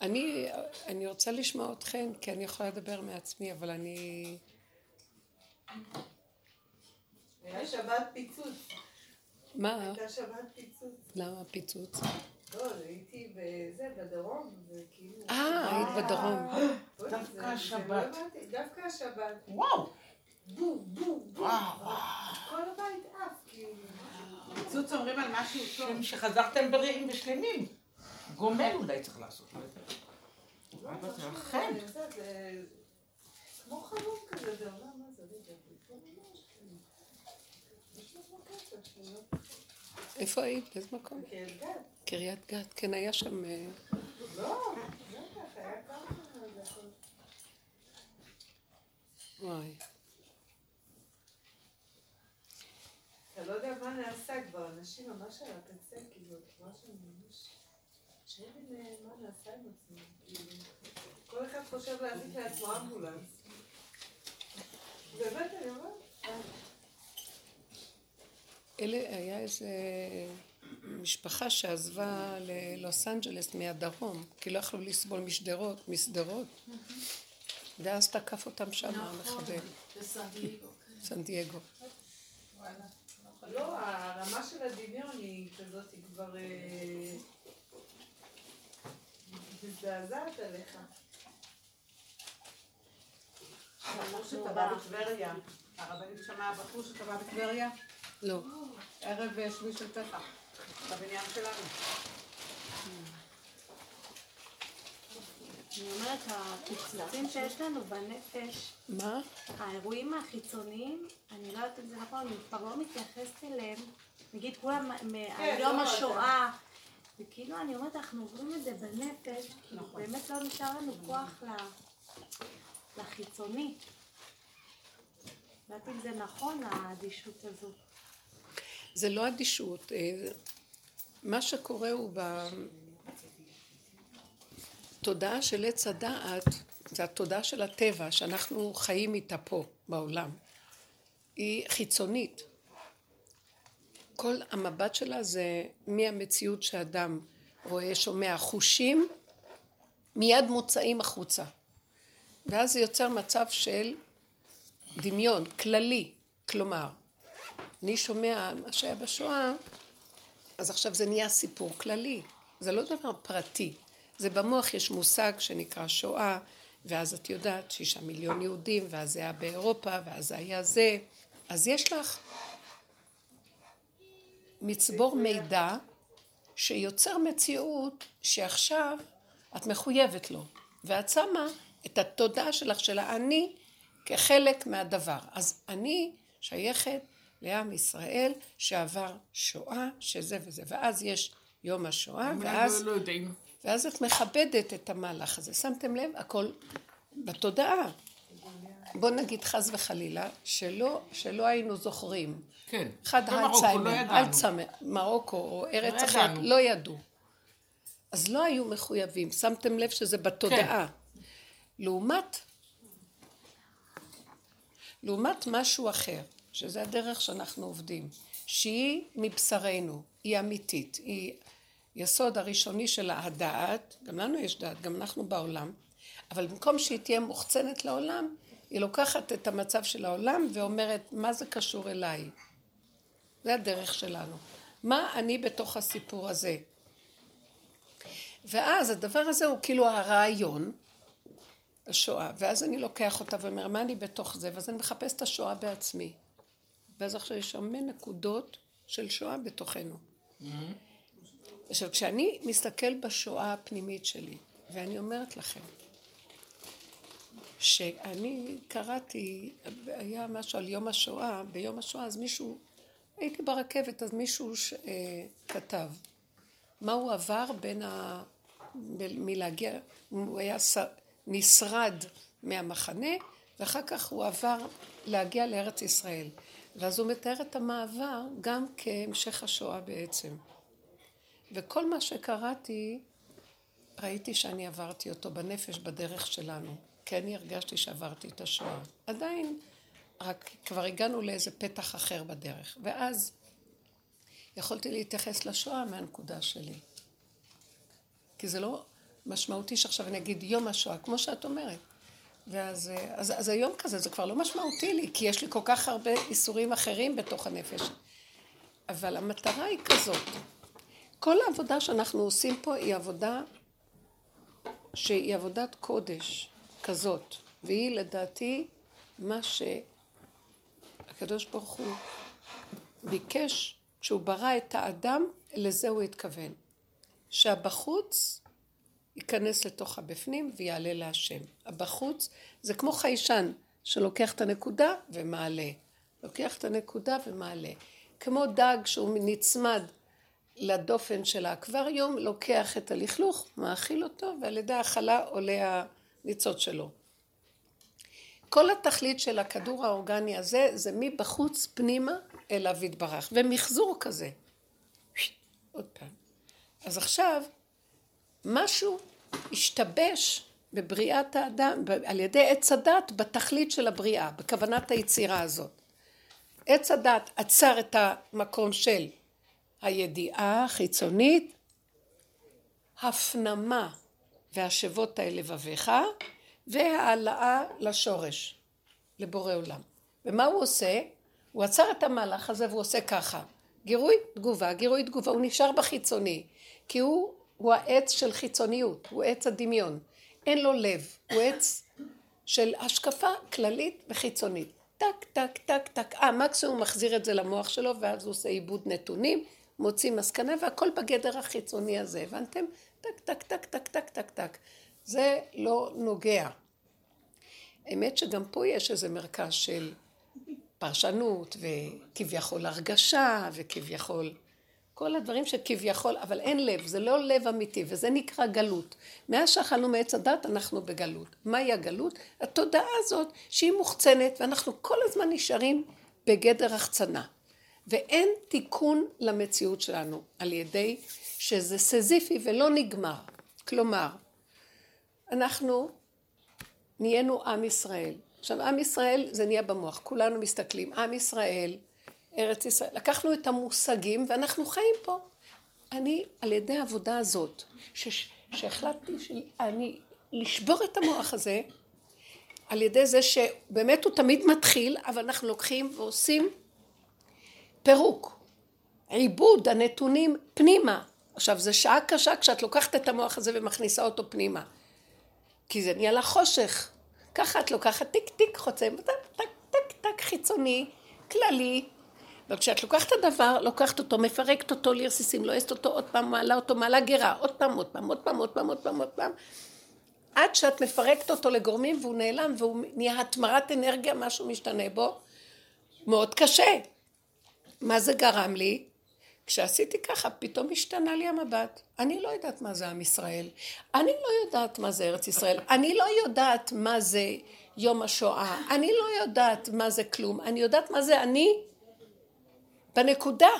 אני, אני רוצה לשמוע אתכן, כי אני יכולה לדבר מעצמי, אבל אני... היה שבת פיצוץ. מה? הייתה שבת פיצוץ. למה פיצוץ? לא, הייתי בזה, בדרום, וכאילו... אה, היית בדרום. אוי, דווקא השבת. לא הבנתי, דווקא השבת. וואו. בום, בום, בום. וואו. כל הבית עף, כאילו. פיצוץ אומרים על משהו טוב. שחזרתם בריאים ושלמים. גומל אולי צריך לעשות. לא. לא, כמו חלום כזה, זה עולם, מה זה. איפה היית? באיזה מקום? בקריית גת. קריית גת. כן, היה שם... אה, לא. וואי. אתה לא יודע מה נעשה כבר, אנשים ממש על הקצה, כאילו, ממש ממש... כל אחד חושב להזיק לעצמו אמבולנס. באמת, אני אומרת, אלה, היה איזה משפחה שעזבה ללוס אנג'לס מהדרום, כי לא יכלו לסבול משדרות, משדרות, ואז תקף אותם שם המחבל, בסן דייגו. סן דייגו. לא, הרמה של הדמיון היא כזאת, היא כבר... מזדעזעת עליך. הבחור שטבע בטבריה. הרבנית שמעה הבחור שטבע בטבריה. לא. ערב אה, שביעי של פסח. בבניין שלנו. אני אומרת, הקיצוצים שיש לנו בנפש, מה? האירועים החיצוניים, אני לא יודעת אם זה נכון, אני כבר לא מתייחסת אליהם, נגיד כולם מהיום לא, השואה, וכאילו אני אומרת, אנחנו עוברים את זה בנפש, כאילו באמת לא נשאר לנו כוח ל- לחיצוני. לא יודעת אם זה נכון, האדישות הזו. זה לא אדישות. אה, מה שקורה הוא בתודעה של עץ הדעת, זה התודעה של הטבע שאנחנו חיים איתה פה בעולם. היא חיצונית. כל המבט שלה זה מהמציאות שאדם רואה, שומע, חושים, מיד מוצאים החוצה. ואז זה יוצר מצב של דמיון כללי, כלומר, אני שומע מה שהיה בשואה, אז עכשיו זה נהיה סיפור כללי, זה לא דבר פרטי, זה במוח יש מושג שנקרא שואה, ואז את יודעת שישה מיליון יהודים, ואז זה היה באירופה, ואז זה היה זה, אז יש לך מצבור מידע שיוצר מציאות שעכשיו את מחויבת לו, ואת שמה את התודעה שלך של האני כחלק מהדבר. אז אני שייכת לעם ישראל שעבר שואה, שזה וזה, ואז יש יום השואה, ואז, לא יודעים. ואז את מכבדת את המהלך הזה. שמתם לב? הכל בתודעה. בוא נגיד חס וחלילה, שלא, שלא היינו זוכרים. כן. אחד במרוקו לא. אלצהיימר, מרוקו או ארץ לא אחרת, ידענו. לא ידעו. אז לא היו מחויבים, שמתם לב שזה בתודעה. כן. לעומת, לעומת משהו אחר, שזה הדרך שאנחנו עובדים, שהיא מבשרנו, היא אמיתית, היא יסוד הראשוני של הדעת, גם לנו יש דעת, גם אנחנו בעולם, אבל במקום שהיא תהיה מוחצנת לעולם, היא לוקחת את המצב של העולם ואומרת, מה זה קשור אליי? זה הדרך שלנו. מה אני בתוך הסיפור הזה? ואז הדבר הזה הוא כאילו הרעיון, השואה, ואז אני לוקח אותה ואומר, מה אני בתוך זה? ואז אני מחפש את השואה בעצמי. ואז עכשיו יש הרבה נקודות של שואה בתוכנו. עכשיו, כשאני מסתכל בשואה הפנימית שלי, ואני אומרת לכם, שאני קראתי, היה משהו על יום השואה, ביום השואה, אז מישהו, הייתי ברכבת, אז מישהו ש, אה, כתב מה הוא עבר בין ה... ב- מלהגיע, הוא היה ס, נשרד מהמחנה, ואחר כך הוא עבר להגיע לארץ ישראל. ואז הוא מתאר את המעבר גם כהמשך השואה בעצם. וכל מה שקראתי, ראיתי שאני עברתי אותו בנפש, בדרך שלנו. כי אני הרגשתי שעברתי את השואה. עדיין, רק כבר הגענו לאיזה פתח אחר בדרך. ואז יכולתי להתייחס לשואה מהנקודה שלי. כי זה לא משמעותי שעכשיו אני אגיד יום השואה, כמו שאת אומרת. ואז אז, אז היום כזה, זה כבר לא משמעותי לי, כי יש לי כל כך הרבה איסורים אחרים בתוך הנפש. אבל המטרה היא כזאת. כל העבודה שאנחנו עושים פה היא עבודה שהיא עבודת קודש כזאת, והיא לדעתי מה שהקדוש ברוך הוא ביקש, כשהוא ברא את האדם, לזה הוא התכוון. שהבחוץ ייכנס לתוך הבפנים ויעלה להשם. הבחוץ זה כמו חיישן שלוקח את הנקודה ומעלה. לוקח את הנקודה ומעלה. כמו דג שהוא נצמד לדופן של האקווריום, לוקח את הלכלוך, מאכיל אותו, ועל ידי האכלה עולה הניצוץ שלו. כל התכלית של הכדור האורגני הזה, זה מבחוץ פנימה אליו יתברך, ומחזור כזה. עוד פעם. אז עכשיו, משהו השתבש בבריאת האדם, על ידי עץ הדת, בתכלית של הבריאה, בכוונת היצירה הזאת. עץ הדת עצר את המקום של הידיעה החיצונית, הפנמה והשבות אל לבביך, והעלאה לשורש, לבורא עולם. ומה הוא עושה? הוא עצר את המהלך הזה והוא עושה ככה. גירוי תגובה, גירוי תגובה, הוא נשאר בחיצוני, כי הוא, הוא העץ של חיצוניות, הוא עץ הדמיון. אין לו לב, הוא עץ של השקפה כללית וחיצונית. טק, טק, טק, טק. אה, מקסימום הוא מחזיר את זה למוח שלו, ואז הוא עושה עיבוד נתונים, מוציא מסקנה, והכל בגדר החיצוני הזה, הבנתם? טק, טק, טק, טק, טק, טק, טק. זה לא נוגע. האמת שגם פה יש איזה מרכז של פרשנות, וכביכול הרגשה, וכביכול... כל הדברים שכביכול, אבל אין לב, זה לא לב אמיתי, וזה נקרא גלות. מאז שאכלנו מעץ הדת, אנחנו בגלות. מהי הגלות? התודעה הזאת שהיא מוחצנת, ואנחנו כל הזמן נשארים בגדר החצנה. ואין תיקון למציאות שלנו על ידי שזה סזיפי ולא נגמר. כלומר, אנחנו נהיינו עם ישראל. עכשיו, עם ישראל זה נהיה במוח, כולנו מסתכלים. עם ישראל, ארץ ישראל. לקחנו את המושגים ואנחנו חיים פה. אני, על ידי העבודה הזאת, ש, שהחלטתי שאני לשבור את המוח הזה, על ידי זה שבאמת הוא תמיד מתחיל, אבל אנחנו לוקחים ועושים פירוק, עיבוד הנתונים פנימה. עכשיו, זו שעה קשה כשאת לוקחת את המוח הזה ומכניסה אותו פנימה. כי זה נהיה לה חושך. ככה את לוקחת טיק טיק חוצה, טק טק טק טק חיצוני, כללי. אבל כשאת לוקחת את הדבר, לוקחת אותו, מפרקת אותו לרסיסים, לועסת אותו עוד פעם, מעלה אותו, מעלה גרה, עוד פעם, עוד פעם, עוד פעם, עוד פעם, עוד פעם, עוד פעם, עד שאת מפרקת אותו לגורמים והוא נעלם והוא נהיה התמרת אנרגיה, משהו משתנה בו, מאוד קשה. מה זה גרם לי? כשעשיתי ככה, פתאום השתנה לי המבט. אני לא יודעת מה זה עם ישראל. אני לא יודעת מה זה ארץ ישראל. אני לא יודעת מה זה יום השואה. אני לא יודעת מה זה כלום. אני יודעת מה זה אני בנקודה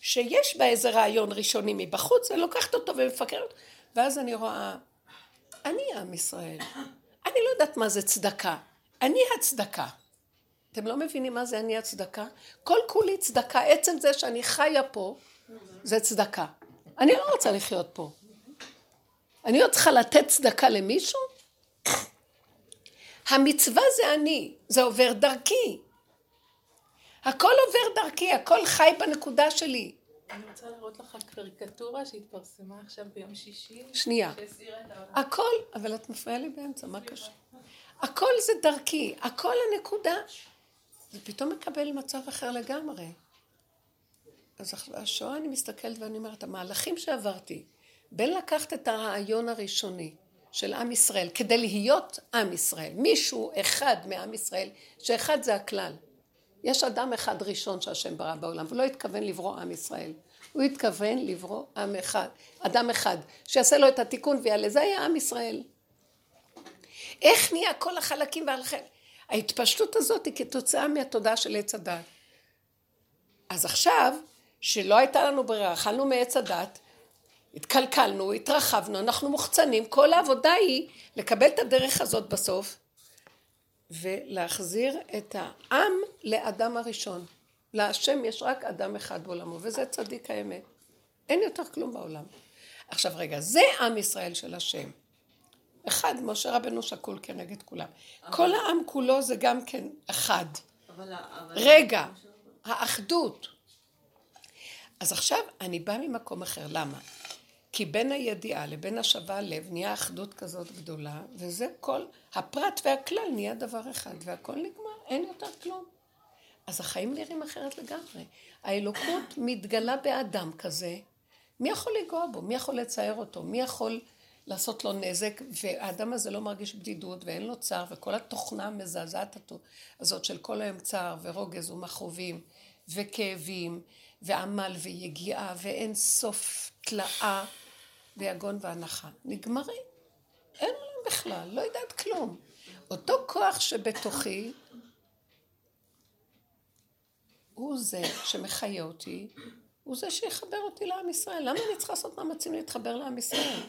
שיש בה איזה רעיון ראשוני מבחוץ, אני לוקחת אותו ומפקרת, ואז אני רואה, אני עם ישראל. אני לא יודעת מה זה צדקה. אני הצדקה. אתם לא מבינים מה זה אני הצדקה? כל כולי צדקה. עצם זה שאני חיה פה, זה צדקה. אני לא רוצה לחיות פה. אני עוד צריכה לתת צדקה למישהו? המצווה זה אני, זה עובר דרכי. הכל עובר דרכי, הכל חי בנקודה שלי. אני רוצה להראות לך קריקטורה שהתפרסמה עכשיו ביום שישי. שנייה. הכל, אבל את מפריעה לי באמצע, מה קשה? הכל זה דרכי, הכל הנקודה. זה פתאום מקבל מצב אחר לגמרי. אז השואה אני מסתכלת ואני אומרת, המהלכים שעברתי, בין לקחת את הרעיון הראשוני של עם ישראל, כדי להיות עם ישראל, מישהו אחד מעם ישראל, שאחד זה הכלל. יש אדם אחד ראשון שהשם ברא בעולם, ולא התכוון לברוא עם ישראל. הוא התכוון לברוא עם אחד, אדם אחד, שיעשה לו את התיקון ויעלה. זה היה עם ישראל. איך נהיה כל החלקים והחלקים? ההתפשטות הזאת היא כתוצאה מהתודעה של עץ הדת. אז עכשיו, שלא הייתה לנו ברירה, אכלנו מעץ הדת, התקלקלנו, התרחבנו, אנחנו מוחצנים, כל העבודה היא לקבל את הדרך הזאת בסוף ולהחזיר את העם לאדם הראשון. להשם יש רק אדם אחד בעולמו, וזה צדיק האמת. אין יותר כלום בעולם. עכשיו רגע, זה עם ישראל של השם. אחד, משה רבנו שקול כנגד כולם. כל העם כולו זה גם כן אחד. אבל... אבל- רגע, האחדות. אז עכשיו אני באה ממקום אחר, למה? כי בין הידיעה לבין השווה לב נהיה אחדות כזאת גדולה, וזה כל, הפרט והכלל נהיה דבר אחד, והכל נגמר, אין יותר כלום. אז החיים נראים אחרת לגמרי. האלוקות מתגלה באדם כזה, מי יכול לנגוע בו? מי יכול לצייר אותו? מי יכול לעשות לו נזק? והאדם הזה לא מרגיש בדידות ואין לו צער, וכל התוכנה המזעזעת הזאת של כל היום צער ורוגז ומכאובים וכאבים ועמל ויגיעה ואין סוף תלאה ויגון והנחה. נגמרים. אין עולם בכלל, לא יודעת כלום. אותו כוח שבתוכי הוא זה שמחיה אותי, הוא זה שיחבר אותי לעם ישראל. למה אני צריכה לעשות מאמצים להתחבר לעם ישראל?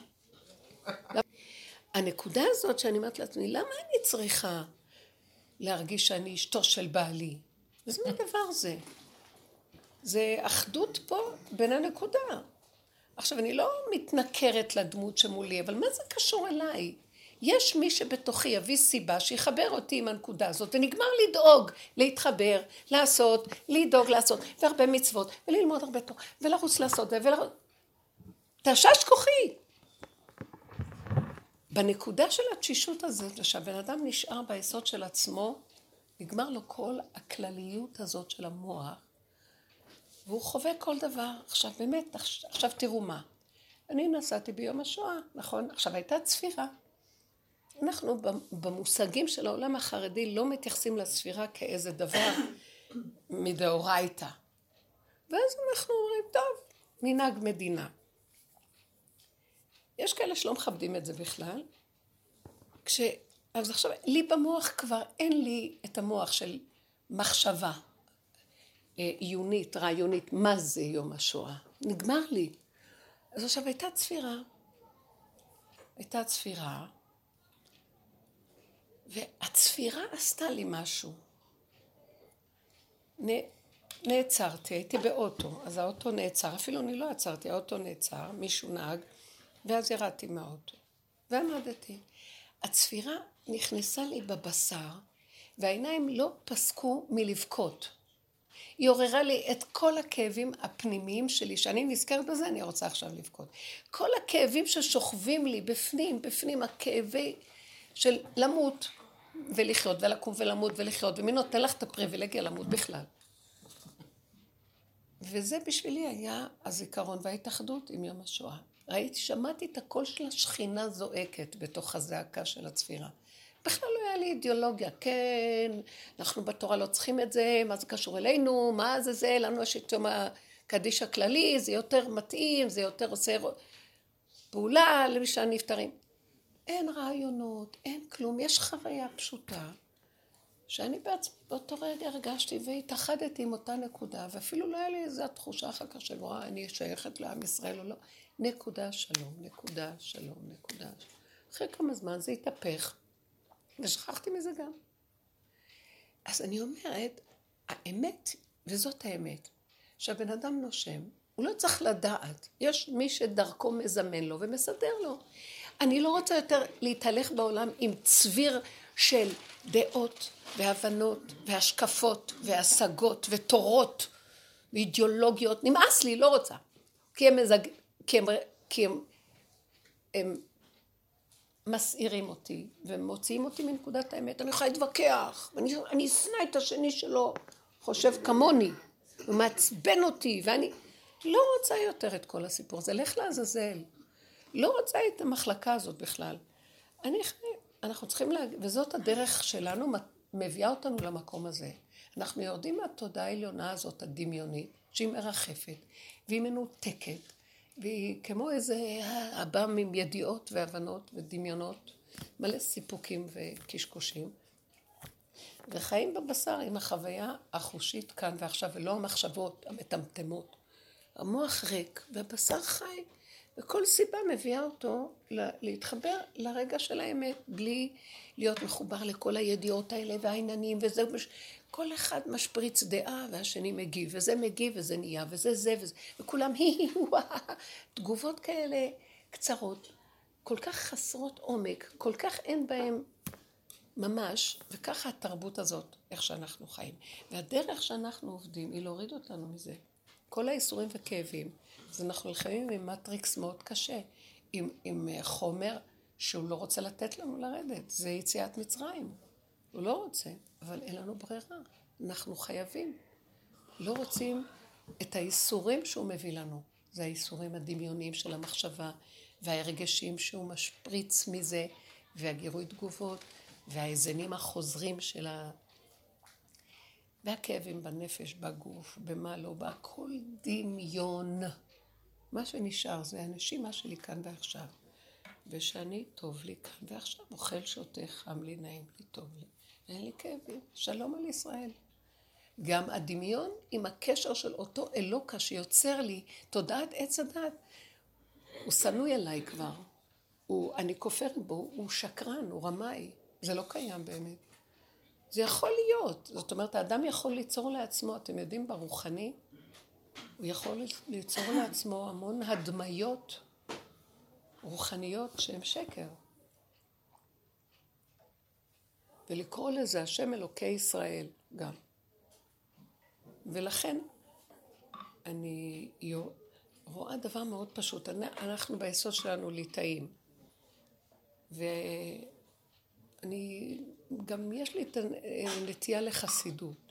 הנקודה הזאת שאני אומרת לעצמי, למה אני צריכה להרגיש שאני אשתו של בעלי? איזה מין דבר זה? זה אחדות פה בין הנקודה. עכשיו, אני לא מתנכרת לדמות שמולי, אבל מה זה קשור אליי? יש מי שבתוכי יביא סיבה שיחבר אותי עם הנקודה הזאת, ונגמר לדאוג, להתחבר, לעשות, לדאוג לעשות, והרבה מצוות, וללמוד הרבה תורה, ולרוץ לעשות, ולרוץ... תשש כוחי. בנקודה של התשישות הזאת, שהבן אדם נשאר ביסוד של עצמו, נגמר לו כל הכלליות הזאת של המוח, והוא חווה כל דבר. עכשיו באמת, עכש- עכשיו תראו מה. אני נסעתי ביום השואה, נכון? עכשיו הייתה צפירה. אנחנו במושגים של העולם החרדי לא מתייחסים לספירה כאיזה דבר מדאורייתא. ואז אנחנו אומרים, טוב, מנהג מדינה. יש כאלה שלא מכבדים את זה בכלל. כש... אז עכשיו, לי במוח כבר אין לי את המוח של מחשבה אה, עיונית, רעיונית, מה זה יום השואה. נגמר לי. אז עכשיו הייתה צפירה. הייתה צפירה, והצפירה עשתה לי משהו. נ- נעצרתי, הייתי באוטו, אז האוטו נעצר, אפילו אני לא עצרתי, האוטו נעצר, מישהו נהג, ואז ירדתי מהאוטו, ועמדתי. הצפירה נכנסה לי בבשר, והעיניים לא פסקו מלבכות. היא עוררה לי את כל הכאבים הפנימיים שלי, שאני נזכרת בזה, אני רוצה עכשיו לבכות. כל הכאבים ששוכבים לי בפנים, בפנים, הכאבי של למות ולחיות, ולקום ולמות ולחיות, ומי נותן לך את הפריבילגיה למות בכלל? וזה בשבילי היה הזיכרון וההתאחדות עם יום השואה. ראיתי, שמעתי את הקול של השכינה זועקת בתוך הזעקה של הצפירה. בכלל לא היה לי אידיאולוגיה, כן, אנחנו בתורה לא צריכים את זה, מה זה קשור אלינו, מה זה זה, לנו יש את יום הקדיש הכללי, זה יותר מתאים, זה יותר עושה פעולה למי שהנפטרים. אין רעיונות, אין כלום, יש חוויה פשוטה, שאני בעצמי באותו רגע הרגשתי והתאחדתי עם אותה נקודה, ואפילו לא היה לי איזו תחושה אחר כך של וואי, אני שייכת לעם ישראל או לא. נקודה שלום, נקודה שלום, נקודה שלום. אחרי כמה זמן זה התהפך, ושכחתי מזה גם. אז אני אומרת, האמת, וזאת האמת, שהבן אדם נושם, הוא לא צריך לדעת. יש מי שדרכו מזמן לו ומסדר לו. אני לא רוצה יותר להתהלך בעולם עם צביר של דעות והבנות והשקפות והשגות ותורות ואידיאולוגיות. נמאס לי, לא רוצה. כי הם, מזג... כי הם... כי הם... הם מסעירים אותי ומוציאים אותי מנקודת האמת. אני יכולה להתווכח, אני אשנא את השני שלו חושב כמוני, הוא מעצבן אותי, ואני לא רוצה יותר את כל הסיפור הזה. לך לעזאזל. לא רוצה את המחלקה הזאת בכלל. אני. אנחנו צריכים להגיד, וזאת הדרך שלנו מביאה אותנו למקום הזה. אנחנו יורדים מהתודעה העליונה הזאת, הדמיונית, שהיא מרחפת, והיא מנותקת, והיא כמו איזה הבא עם ידיעות והבנות ודמיונות, מלא סיפוקים וקשקושים, וחיים בבשר עם החוויה החושית כאן ועכשיו, ולא המחשבות המטמטמות. המוח ריק והבשר חי, וכל סיבה מביאה אותו להתחבר לרגע של האמת, בלי להיות מחובר לכל הידיעות האלה והעניינים, וזה, כל אחד משפריץ דעה והשני מגיב, וזה מגיב וזה נהיה, וזה זה וזה, וכולם הי הי וואה, תגובות כאלה קצרות, כל כך חסרות עומק, כל כך אין בהן ממש, וככה התרבות הזאת, איך שאנחנו חיים. והדרך שאנחנו עובדים היא להוריד אותנו מזה. כל האיסורים וכאבים, אז אנחנו נלחמים עם מטריקס מאוד קשה, עם, עם חומר שהוא לא רוצה לתת לנו לרדת, זה יציאת מצרים. הוא לא רוצה, אבל אין לנו ברירה. אנחנו חייבים. לא רוצים את האיסורים שהוא מביא לנו. זה האיסורים הדמיוניים של המחשבה, וההרגשים שהוא משפריץ מזה, והגירוי תגובות, והאזנים החוזרים של ה... והכאבים בנפש, בגוף, במה לא, בהכל דמיון. מה שנשאר זה הנשימה שלי כאן ועכשיו. ושאני טוב לי כאן ועכשיו, אוכל, שותה, חם לי, נעים לי, טוב לי. אין לי כאבים. שלום על ישראל. גם הדמיון עם הקשר של אותו אלוקה שיוצר לי תודעת עץ הדת, הוא שנוא עליי כבר. הוא, אני כופרת בו, הוא שקרן, הוא רמאי. זה לא קיים באמת. זה יכול להיות. זאת אומרת, האדם יכול ליצור לעצמו, אתם יודעים, ברוחני, הוא יכול ליצור לעצמו המון הדמיות רוחניות שהן שקר. ולקרוא לזה השם אלוקי ישראל גם. ולכן אני רואה דבר מאוד פשוט. אנחנו ביסוד שלנו ליטאים. ואני, גם יש לי את הנטייה לחסידות.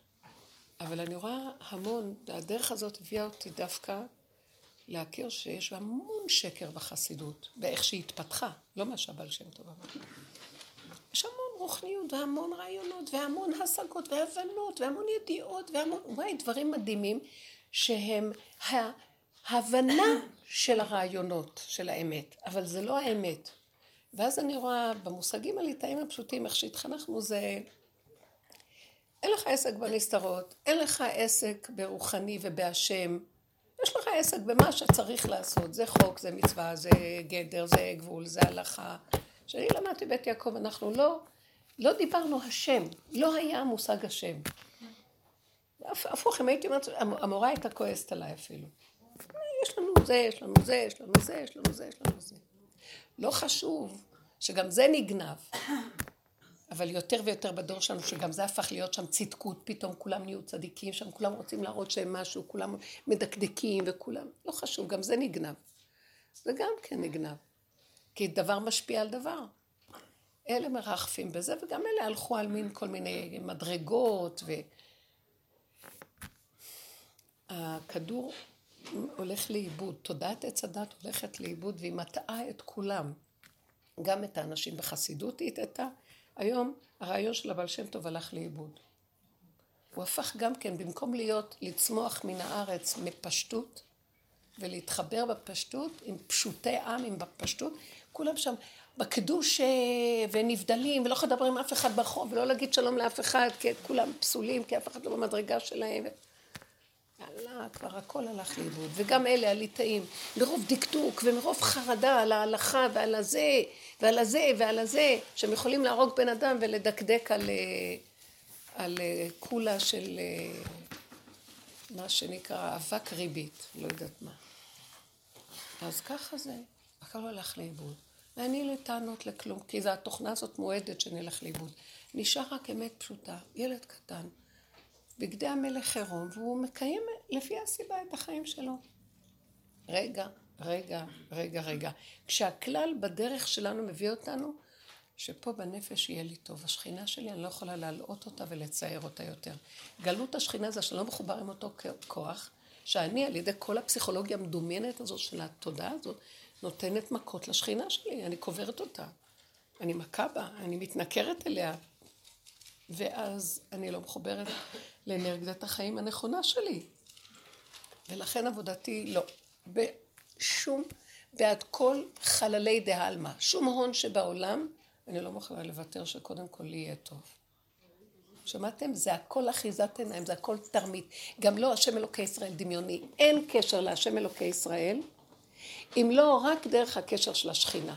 אבל אני רואה המון, הדרך הזאת הביאה אותי דווקא להכיר שיש המון שקר בחסידות, באיך שהיא התפתחה, לא מה שהבעל שם טוב אמר. יש המון רוחניות והמון רעיונות והמון השגות והבנות והמון ידיעות והמון, וואי, דברים מדהימים שהם ההבנה של הרעיונות של האמת, אבל זה לא האמת. ואז אני רואה במושגים הליטאים הפשוטים, איך שהתחנכנו זה... אין לך עסק בנסתרות, אין לך עסק ברוחני ובהשם. יש לך עסק במה שצריך לעשות, זה חוק, זה מצווה, זה גדר, זה גבול, זה הלכה. כשאני למדתי בית יעקב, אנחנו לא, לא דיברנו השם, לא היה מושג השם. הפוך, אם הייתי אומרת, המורה הייתה כועסת עליי אפילו. יש לנו זה, יש לנו זה, יש לנו זה, יש לנו זה, יש לנו זה. לא חשוב שגם זה נגנב. אבל יותר ויותר בדור שלנו, שגם זה הפך להיות שם צדקות, פתאום כולם נהיו צדיקים שם, כולם רוצים להראות שהם משהו, כולם מדקדקים וכולם, לא חשוב, גם זה נגנב. זה גם כן נגנב. כי דבר משפיע על דבר. אלה מרחפים בזה, וגם אלה הלכו על מין כל מיני מדרגות, והכדור הולך לאיבוד, תודעת עץ הדת הולכת לאיבוד, והיא מטעה את כולם. גם את האנשים בחסידות היא הטעתה. היום הרעיון של הבעל שם טוב הלך לאיבוד. הוא הפך גם כן, במקום להיות, לצמוח מן הארץ מפשטות, ולהתחבר בפשטות, עם פשוטי עם, עם בפשטות, כולם שם בקדוש אה, ונבדלים, ולא יכול לדבר עם אף אחד ברחוב, ולא להגיד שלום לאף אחד, כי כולם פסולים, כי אף אחד לא במדרגה שלהם. יאללה, כבר הכל הלך לאיבוד. וגם אלה הליטאים, מרוב דקדוק ומרוב חרדה על ההלכה ועל הזה ועל הזה ועל הזה, שהם יכולים להרוג בן אדם ולדקדק על, אה, על אה, קולה של מה שנקרא אבק ריבית, לא יודעת מה. אז ככה זה, הכל הלך לאיבוד. ואני לטענות לכלום, כי זו התוכנה הזאת מועדת שנלך לאיבוד. נשאר רק אמת פשוטה, ילד קטן, בגדי המלך עירום, והוא מקיים לפי הסיבה את החיים שלו. רגע, רגע, רגע, רגע. כשהכלל בדרך שלנו מביא אותנו, שפה בנפש יהיה לי טוב. השכינה שלי, אני לא יכולה להלאות אותה ולצייר אותה יותר. גלות השכינה זה שאני לא מחובר עם אותו כוח, שאני על ידי כל הפסיכולוגיה המדומיינת הזאת של התודעה הזאת, נותנת מכות לשכינה שלי, אני קוברת אותה. אני מכה בה, אני מתנכרת אליה. ואז אני לא מחוברת לאנרגיית החיים הנכונה שלי. ולכן עבודתי לא. בשום, בעד כל חללי דה-עלמא. שום הון שבעולם, אני לא מוכנה לוותר שקודם כל יהיה טוב. שמעתם? זה הכל אחיזת עיניים, זה הכל תרמית. גם לא השם אלוקי ישראל דמיוני. אין קשר להשם אלוקי ישראל, אם לא רק דרך הקשר של השכינה.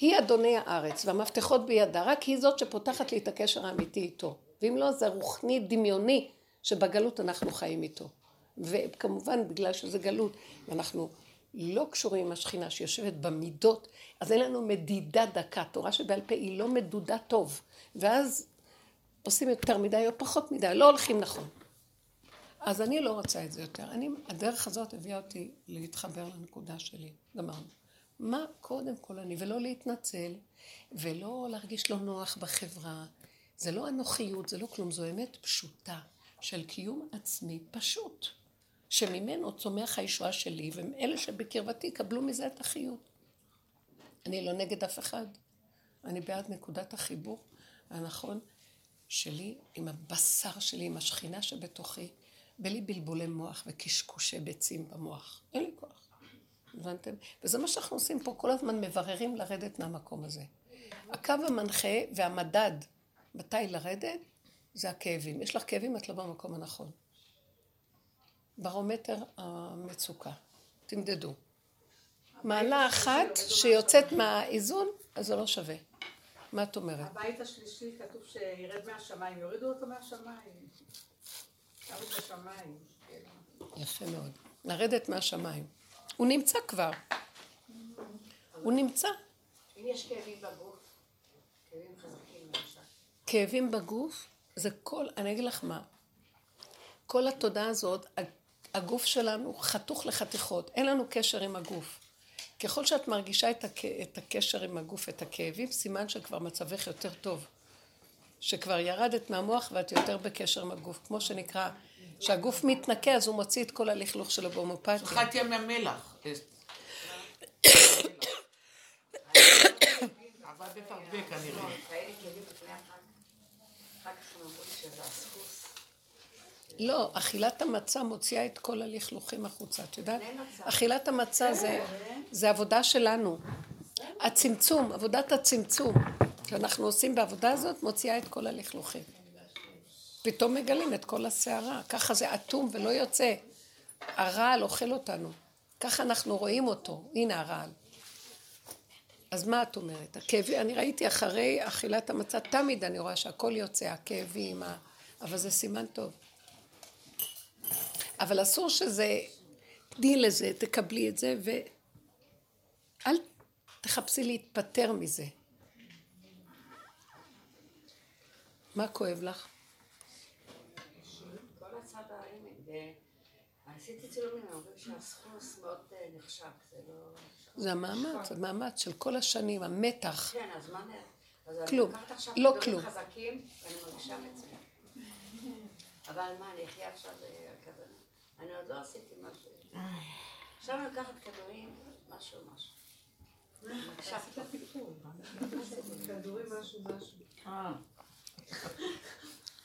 היא אדוני הארץ, והמפתחות בידה, רק היא זאת שפותחת לי את הקשר האמיתי איתו. ואם לא, זה רוחני דמיוני, שבגלות אנחנו חיים איתו. וכמובן, בגלל שזה גלות, ואנחנו לא קשורים עם השכינה שיושבת במידות, אז אין לנו מדידה דקה. תורה שבעל פה היא לא מדודה טוב. ואז עושים יותר מדי או פחות מדי, לא הולכים נכון. אז אני לא רוצה את זה יותר. אני, הדרך הזאת הביאה אותי להתחבר לנקודה שלי. גמרנו. מה קודם כל אני, ולא להתנצל, ולא להרגיש לא נוח בחברה. זה לא אנוכיות, זה לא כלום, זו אמת פשוטה של קיום עצמי פשוט, שממנו צומח הישועה שלי, ואלה שבקרבתי יקבלו מזה את החיות. אני לא נגד אף אחד, אני בעד נקודת החיבור הנכון שלי עם הבשר שלי, עם השכינה שבתוכי, בלי בלבולי מוח וקשקושי ביצים במוח. אין לי כוח. הבנתם? וזה מה שאנחנו עושים פה, כל הזמן מבררים לרדת מהמקום הזה. הקו המנחה והמדד מתי לרדת, זה הכאבים. יש לך כאבים, את לא במקום הנכון. ברומטר המצוקה. תמדדו. מעלה אחת שיוצאת מהאיזון, אז זה לא שווה. מה את אומרת? הבית השלישי כתוב שירד מהשמיים, יורידו אותו מהשמיים. יפה מאוד. לרדת מהשמיים. הוא נמצא כבר. הוא נמצא. אם יש כאבים בגוף, כאבים חזקים למשל. כאבים בגוף, זה כל, אני אגיד לך מה, כל התודעה הזאת, הגוף שלנו חתוך לחתיכות, אין לנו קשר עם הגוף. ככל שאת מרגישה את, הכ... את הקשר עם הגוף, את הכאבים, סימן שכבר מצבך יותר טוב. שכבר ירדת מהמוח ואת יותר בקשר עם הגוף. כמו שנקרא, כשהגוף מתנקה אז הוא מוציא את כל הלכלוך שלו בהומופתיה. שחטתי מהמלח. הרבה כנראה. שזה הסחוס. לא, אכילת המצה מוציאה את כל הלכלוכים החוצה. את יודעת? אכילת המצה זה, זה עבודה שלנו. הצמצום, עבודת הצמצום שאנחנו עושים בעבודה הזאת, מוציאה את כל הלכלוכים. פתאום מגלים את כל הסערה. ככה זה אטום ולא יוצא. הרעל אוכל אותנו. ככה אנחנו רואים אותו. הנה הרעל. אז מה את אומרת? הכאבי, אני ראיתי אחרי אכילת המצה, תמיד אני רואה שהכל יוצא, הכאבים, ה... אבל זה סימן טוב. אבל אסור שזה, תני לזה, תקבלי את זה, ואל תחפשי להתפטר מזה. מה כואב לך? כל הצד העמק. עשיתי צילומים, הם אומרים שהסחוס מאוד אה, נחשק. זה לא... זה המאמץ, המאמץ של כל השנים, המתח. כן, אז מה נ... כלום. עכשיו לא כדורים כלום. חזקים, ואני מרגישה מצוין. אבל מה, אני אחיה עכשיו אה, הכוונה? אני עוד לא עשיתי משהו. עכשיו אני לוקחת כדורים, משהו משהו. טוב. כדורים משהו משהו.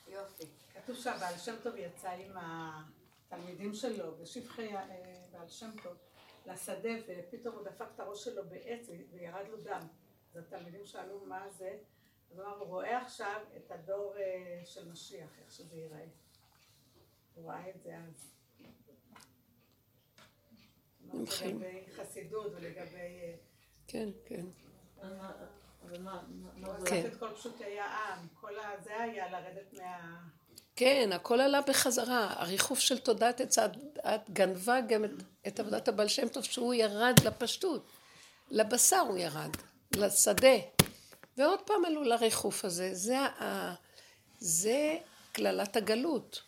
יופי. כתוב שהבעל שם טוב יצא עם התלמידים שלו בשבחי אה, בעל שם טוב לשדה ופתאום הוא דפק את הראש שלו בעץ וירד לו דם. אז התלמידים שאלו מה זה, אז הוא אמר, הוא רואה עכשיו את הדור אה, של משיח, איך שזה ייראה. הוא ראה את זה אז. נמחים. לגבי חסידות ולגבי... אה, כן, כן. אבל מה? כן. כל. זה היה לרדת מה... כן, הכל עלה בחזרה. הריחוף של תודעת עץ את גנבה גם את, את עבודת הבעל שם טוב, שהוא ירד לפשטות. לבשר הוא ירד, לשדה. ועוד פעם עלו לריחוף הזה. זה, ה, זה קללת הגלות.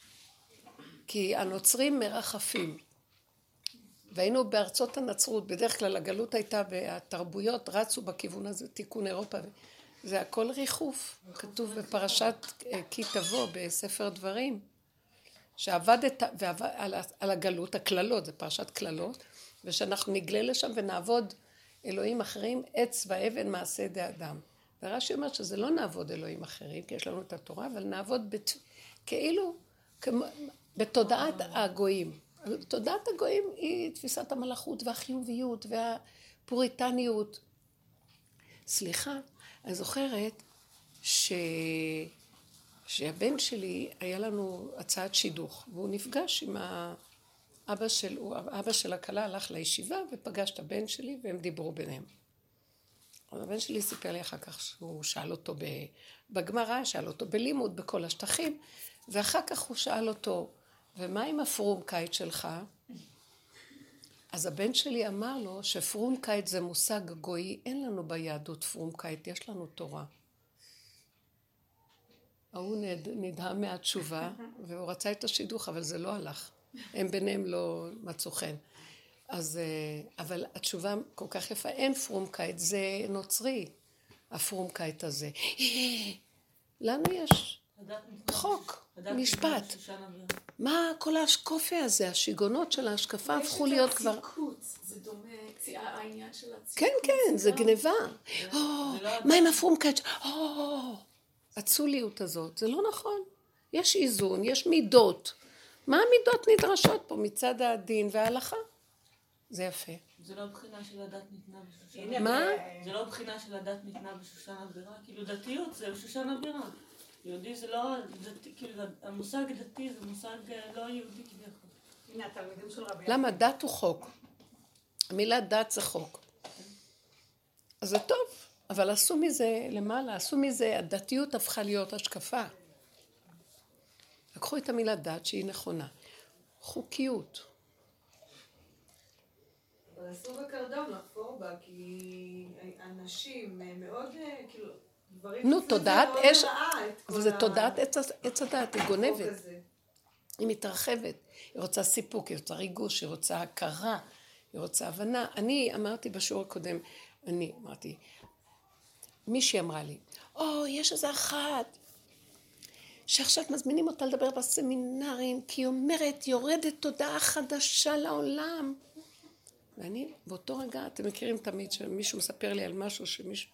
כי הנוצרים מרחפים. והיינו בארצות הנצרות, בדרך כלל הגלות הייתה והתרבויות רצו בכיוון הזה, תיקון אירופה. זה הכל ריחוף, כתוב בפרשת אה, כי תבוא בספר דברים, שעבדת ועבד, על, על הגלות, הקללות, זה פרשת קללות, ושאנחנו נגלה לשם ונעבוד אלוהים אחרים, עץ ואבן מעשה ידי אדם. ורש"י אומר שזה לא נעבוד אלוהים אחרים, כי יש לנו את התורה, אבל נעבוד בת, כאילו, כמו, בתודעת הגויים. תודעת הגויים היא תפיסת המלאכות והחיוביות והפוריטניות. סליחה, אני זוכרת ש... שהבן שלי, היה לנו הצעת שידוך, והוא נפגש עם האבא של, האבא של הכלה הלך לישיבה ופגש את הבן שלי והם דיברו ביניהם. אז הבן שלי סיפר לי אחר כך שהוא שאל אותו בגמרא, שאל אותו בלימוד, בכל השטחים, ואחר כך הוא שאל אותו, ומה עם הפרום קיץ שלך? אז הבן שלי אמר לו שפרומקייט זה מושג גוי, אין לנו ביהדות פרומקייט, יש לנו תורה. ההוא נד- נדהם מהתשובה, והוא רצה את השידוך, אבל זה לא הלך. הם ביניהם לא מצאו חן. אז, אה, אבל התשובה כל כך יפה, אין פרומקייט, זה נוצרי, הפרומקייט הזה. לנו יש חוק, משפט. בירה. מה כל ההשקופה הזה, השיגעונות של ההשקפה הפכו להיות כבר... זה דומה, העניין של הציקוץ. כן, כן, זה לא- גניבה. לא מה עם הפרומקייט? או, הצוליות הזאת, זה לא נכון. יש איזון, יש מידות. מה המידות נדרשות פה מצד הדין וההלכה? זה יפה. זה לא בחינה של הדת ניתנה בשושנה. הנה, מה? זה לא בחינה של הדת ניתנה בשושנה בירה, כאילו דתיות זה שושנה בירה. יהודי זה לא, דתי, כאילו המושג דתי זה מושג אה, לא יהודי כביכול. הנה התלמידים של רבי למה? דת הוא חוק. המילה דת זה חוק. אז זה טוב, אבל עשו מזה למעלה, עשו מזה, הדתיות הפכה להיות השקפה. לקחו את המילה דת שהיא נכונה. חוקיות. אבל אסור בקרדום לחפור בה, כי אנשים מאוד, אה, כאילו. נו, תודעת אש, זה תודעת עץ, הדת, היא גונבת. היא מתרחבת, היא רוצה סיפוק, היא רוצה ריגוש, היא רוצה הכרה, היא רוצה הבנה. אני אמרתי בשיעור הקודם, אני אמרתי, מישהי אמרה לי, או, יש איזה אחת שעכשיו מזמינים אותה לדבר בסמינרים, כי היא אומרת, יורדת תודעה חדשה לעולם. ואני, באותו רגע, אתם מכירים תמיד שמישהו מספר לי על משהו שמישהו...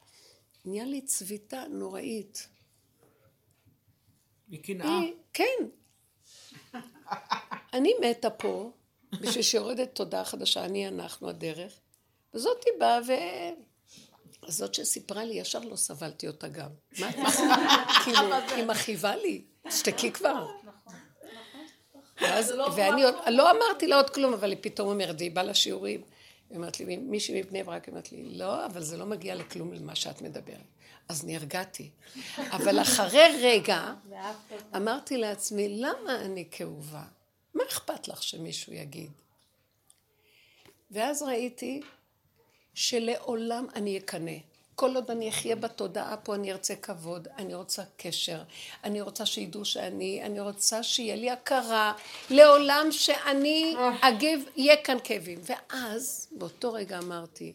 נהיה לי צביטה נוראית. מקנאה. כן. אני מתה פה, בשביל שיורדת תודעה חדשה, אני, אנחנו, הדרך. וזאת היא באה ו... אז זאת שסיפרה לי, ישר לא סבלתי אותה גם. מה את מה? כאילו, היא מכאיבה לי, תשתקי כבר. ואז, ואני עוד, לא אמרתי לה עוד כלום, אבל היא פתאום אומרת, והיא באה לשיעורים. היא אומרת לי, מישהי מבני ברק אומרת לי, לא, אבל זה לא מגיע לכלום למה שאת מדברת. אז נרגעתי. אבל אחרי רגע, אמרתי לעצמי, למה אני כאובה? מה אכפת לך שמישהו יגיד? ואז ראיתי שלעולם אני אקנא. כל עוד אני אחיה בתודעה פה, אני ארצה כבוד, אני רוצה קשר, אני רוצה שידעו שאני, אני רוצה שיהיה לי הכרה, לעולם שאני אגיב, יהיה כאן כאבים. ואז, באותו רגע אמרתי,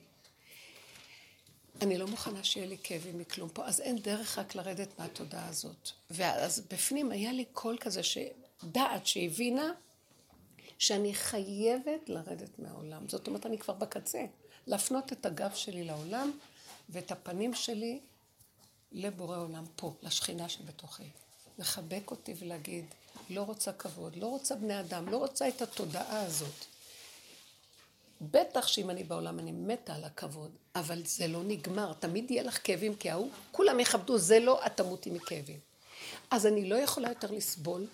אני לא מוכנה שיהיה לי כאבים מכלום פה, אז אין דרך רק לרדת מהתודעה הזאת. ואז בפנים היה לי קול כזה, שדעת שהבינה שאני חייבת לרדת מהעולם. זאת אומרת, אני כבר בקצה. להפנות את הגב שלי לעולם ואת הפנים שלי לבורא עולם פה, לשכינה שבתוכי. לחבק אותי ולהגיד, לא רוצה כבוד, לא רוצה בני אדם, לא רוצה את התודעה הזאת. בטח שאם אני בעולם אני מתה על הכבוד, אבל זה לא נגמר, תמיד יהיה לך כאבים כי ההוא, כולם יכבדו, זה לא, את תמותי מכאבים. אז אני לא יכולה יותר לסבול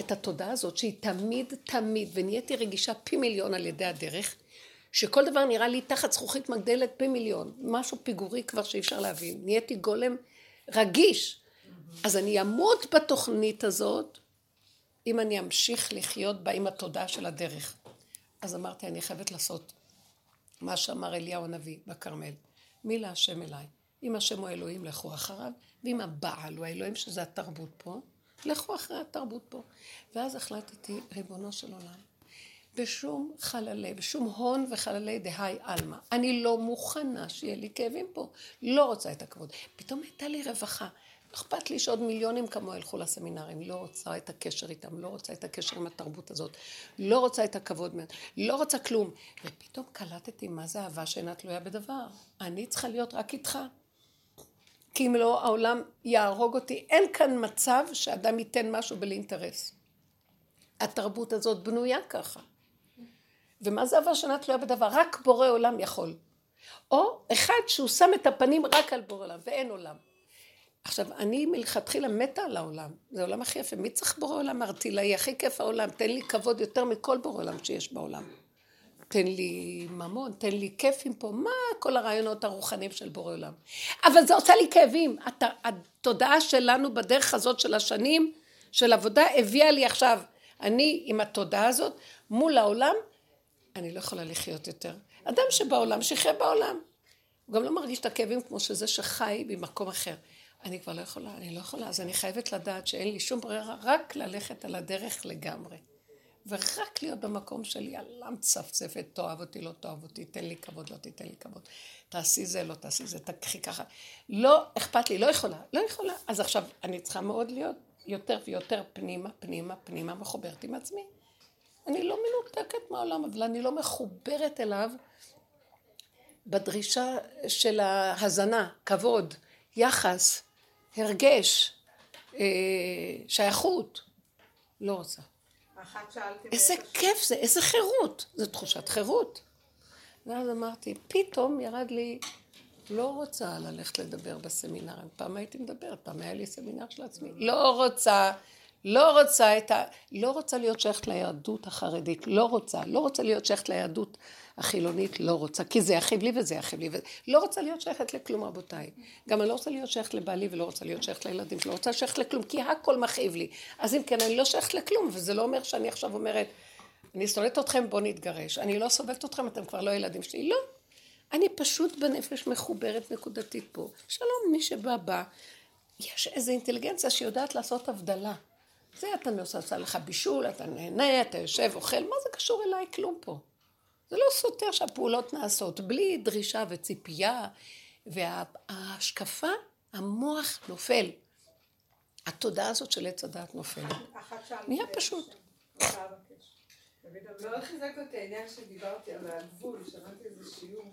את התודעה הזאת שהיא תמיד תמיד, ונהייתי רגישה פי מיליון על ידי הדרך, שכל דבר נראה לי תחת זכוכית מגדלת פי מיליון, משהו פיגורי כבר שאי אפשר להבין, נהייתי גולם רגיש. אז אני אמות בתוכנית הזאת, אם אני אמשיך לחיות בה עם התודעה של הדרך. אז אמרתי, אני חייבת לעשות מה שאמר אליהו הנביא בכרמל. מי להשם אליי? אם השם הוא אלוהים, לכו אחריו, ואם הבעל הוא האלוהים, שזה התרבות פה, לכו אחרי התרבות פה. ואז החלטתי, ריבונו של עולם, בשום חללי, בשום הון וחללי דהי עלמא. אני לא מוכנה שיהיה לי כאבים פה. לא רוצה את הכבוד. פתאום הייתה לי רווחה. לא אכפת לי שעוד מיליונים כמוה ילכו לסמינרים. לא רוצה את הקשר איתם, לא רוצה את הקשר עם התרבות הזאת. לא רוצה את הכבוד. לא רוצה כלום. ופתאום קלטתי מה זה אהבה שאינה תלויה בדבר. אני צריכה להיות רק איתך. כי אם לא, העולם יהרוג אותי. אין כאן מצב שאדם ייתן משהו בלי אינטרס. התרבות הזאת בנויה ככה. ומה זה אהבה שאינה תלויה בדבר? רק בורא עולם יכול. או אחד שהוא שם את הפנים רק על בורא עולם, ואין עולם. עכשיו, אני מלכתחילה מתה על העולם, זה העולם הכי יפה. מי צריך בורא עולם ארטילאי? הכי כיף העולם. תן לי כבוד יותר מכל בורא עולם שיש בעולם. תן לי ממון, תן לי כיפים פה, מה כל הרעיונות הרוחניים של בורא עולם? אבל זה עושה לי כאבים. הת- התודעה שלנו בדרך הזאת של השנים, של עבודה, הביאה לי עכשיו, אני עם התודעה הזאת, מול העולם, אני לא יכולה לחיות יותר. אדם שבעולם, שיחיה בעולם. הוא גם לא מרגיש את הכאבים כמו שזה שחי במקום אחר. אני כבר לא יכולה, אני לא יכולה, אז אני חייבת לדעת שאין לי שום ברירה, רק ללכת על הדרך לגמרי. ורק להיות במקום שלי, אללה מצפצפת, תאהב אותי, לא תאהב אותי, תן לי כבוד, לא תיתן לי כבוד. תעשי זה, לא תעשי זה, תקחי ככה. לא אכפת לי, לא יכולה, לא יכולה. אז עכשיו, אני צריכה מאוד להיות יותר ויותר פנימה, פנימה, פנימה, מחוברת עם עצמי. אני לא מנותקת מהעולם, אבל אני לא מחוברת אליו בדרישה של ההזנה, כבוד, יחס, הרגש, אה, שייכות. לא רוצה. איזה כיף זה, איזה חירות. זו תחושת חירות. ואז אמרתי, פתאום ירד לי, לא רוצה ללכת לדבר בסמינר. פעם הייתי מדברת, פעם היה לי סמינר של עצמי. לא רוצה, לא רוצה את ה... לא רוצה להיות שייכת ליהדות החרדית, לא רוצה. לא רוצה להיות שייכת ליהדות החילונית, לא רוצה. כי זה יכאיב לי וזה יכאיב לי. וזה... לא רוצה להיות שייכת לכלום, רבותיי. גם אני לא רוצה להיות שייכת לבעלי ולא רוצה להיות שייכת לילדים. לא רוצה שייכת לכלום, כי הכל מכאיב לי. אז אם כן, אני לא שייכת לכלום, וזה לא אומר שאני עכשיו אומרת... אני שונאת אתכם, בואו נתגרש. אני לא סובבת אתכם, אתם כבר לא ילדים שלי. לא. אני פשוט בנפש מחוברת נקודתית פה. שלום, מי שבא בא. יש איזו אינטליגנציה שיודעת לעשות הבדלה. זה אתה עושה עושה לך בישול, אתה נהנה, אתה יושב, אוכל, מה זה קשור אליי? כלום פה. זה לא סותר שהפעולות נעשות, בלי דרישה וציפייה, וההשקפה, המוח נופל. התודעה הזאת של עץ הדעת נופלת. נהיה פשוט. אמר, מאוד חיזק אותי העניין שדיברתי על הגבול, שמעתי איזה שיעור,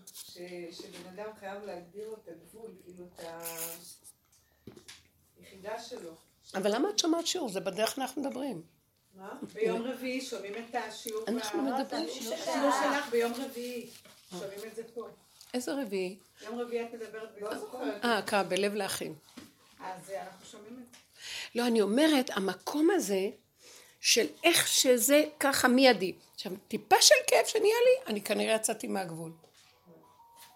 שבן אדם חייב להגדיר את הגבול, כאילו את היחידה שלו. אבל למה את שומעת שיעור? זה בדרך אנחנו מדברים. מה? ביום רביעי שומעים את השיעור... אנחנו מדברים. השיעור שלך ביום רביעי. שומעים את זה פה. איזה רביעי? יום רביעי את מדברת פה. זוכרת. אה, ככה, בלב לאחים. אז אה, אנחנו שומעים את זה. לא, אני אומרת, המקום הזה של איך שזה ככה מיידי. עכשיו, טיפה של כאב שנהיה לי, אני כנראה יצאתי מהגבול.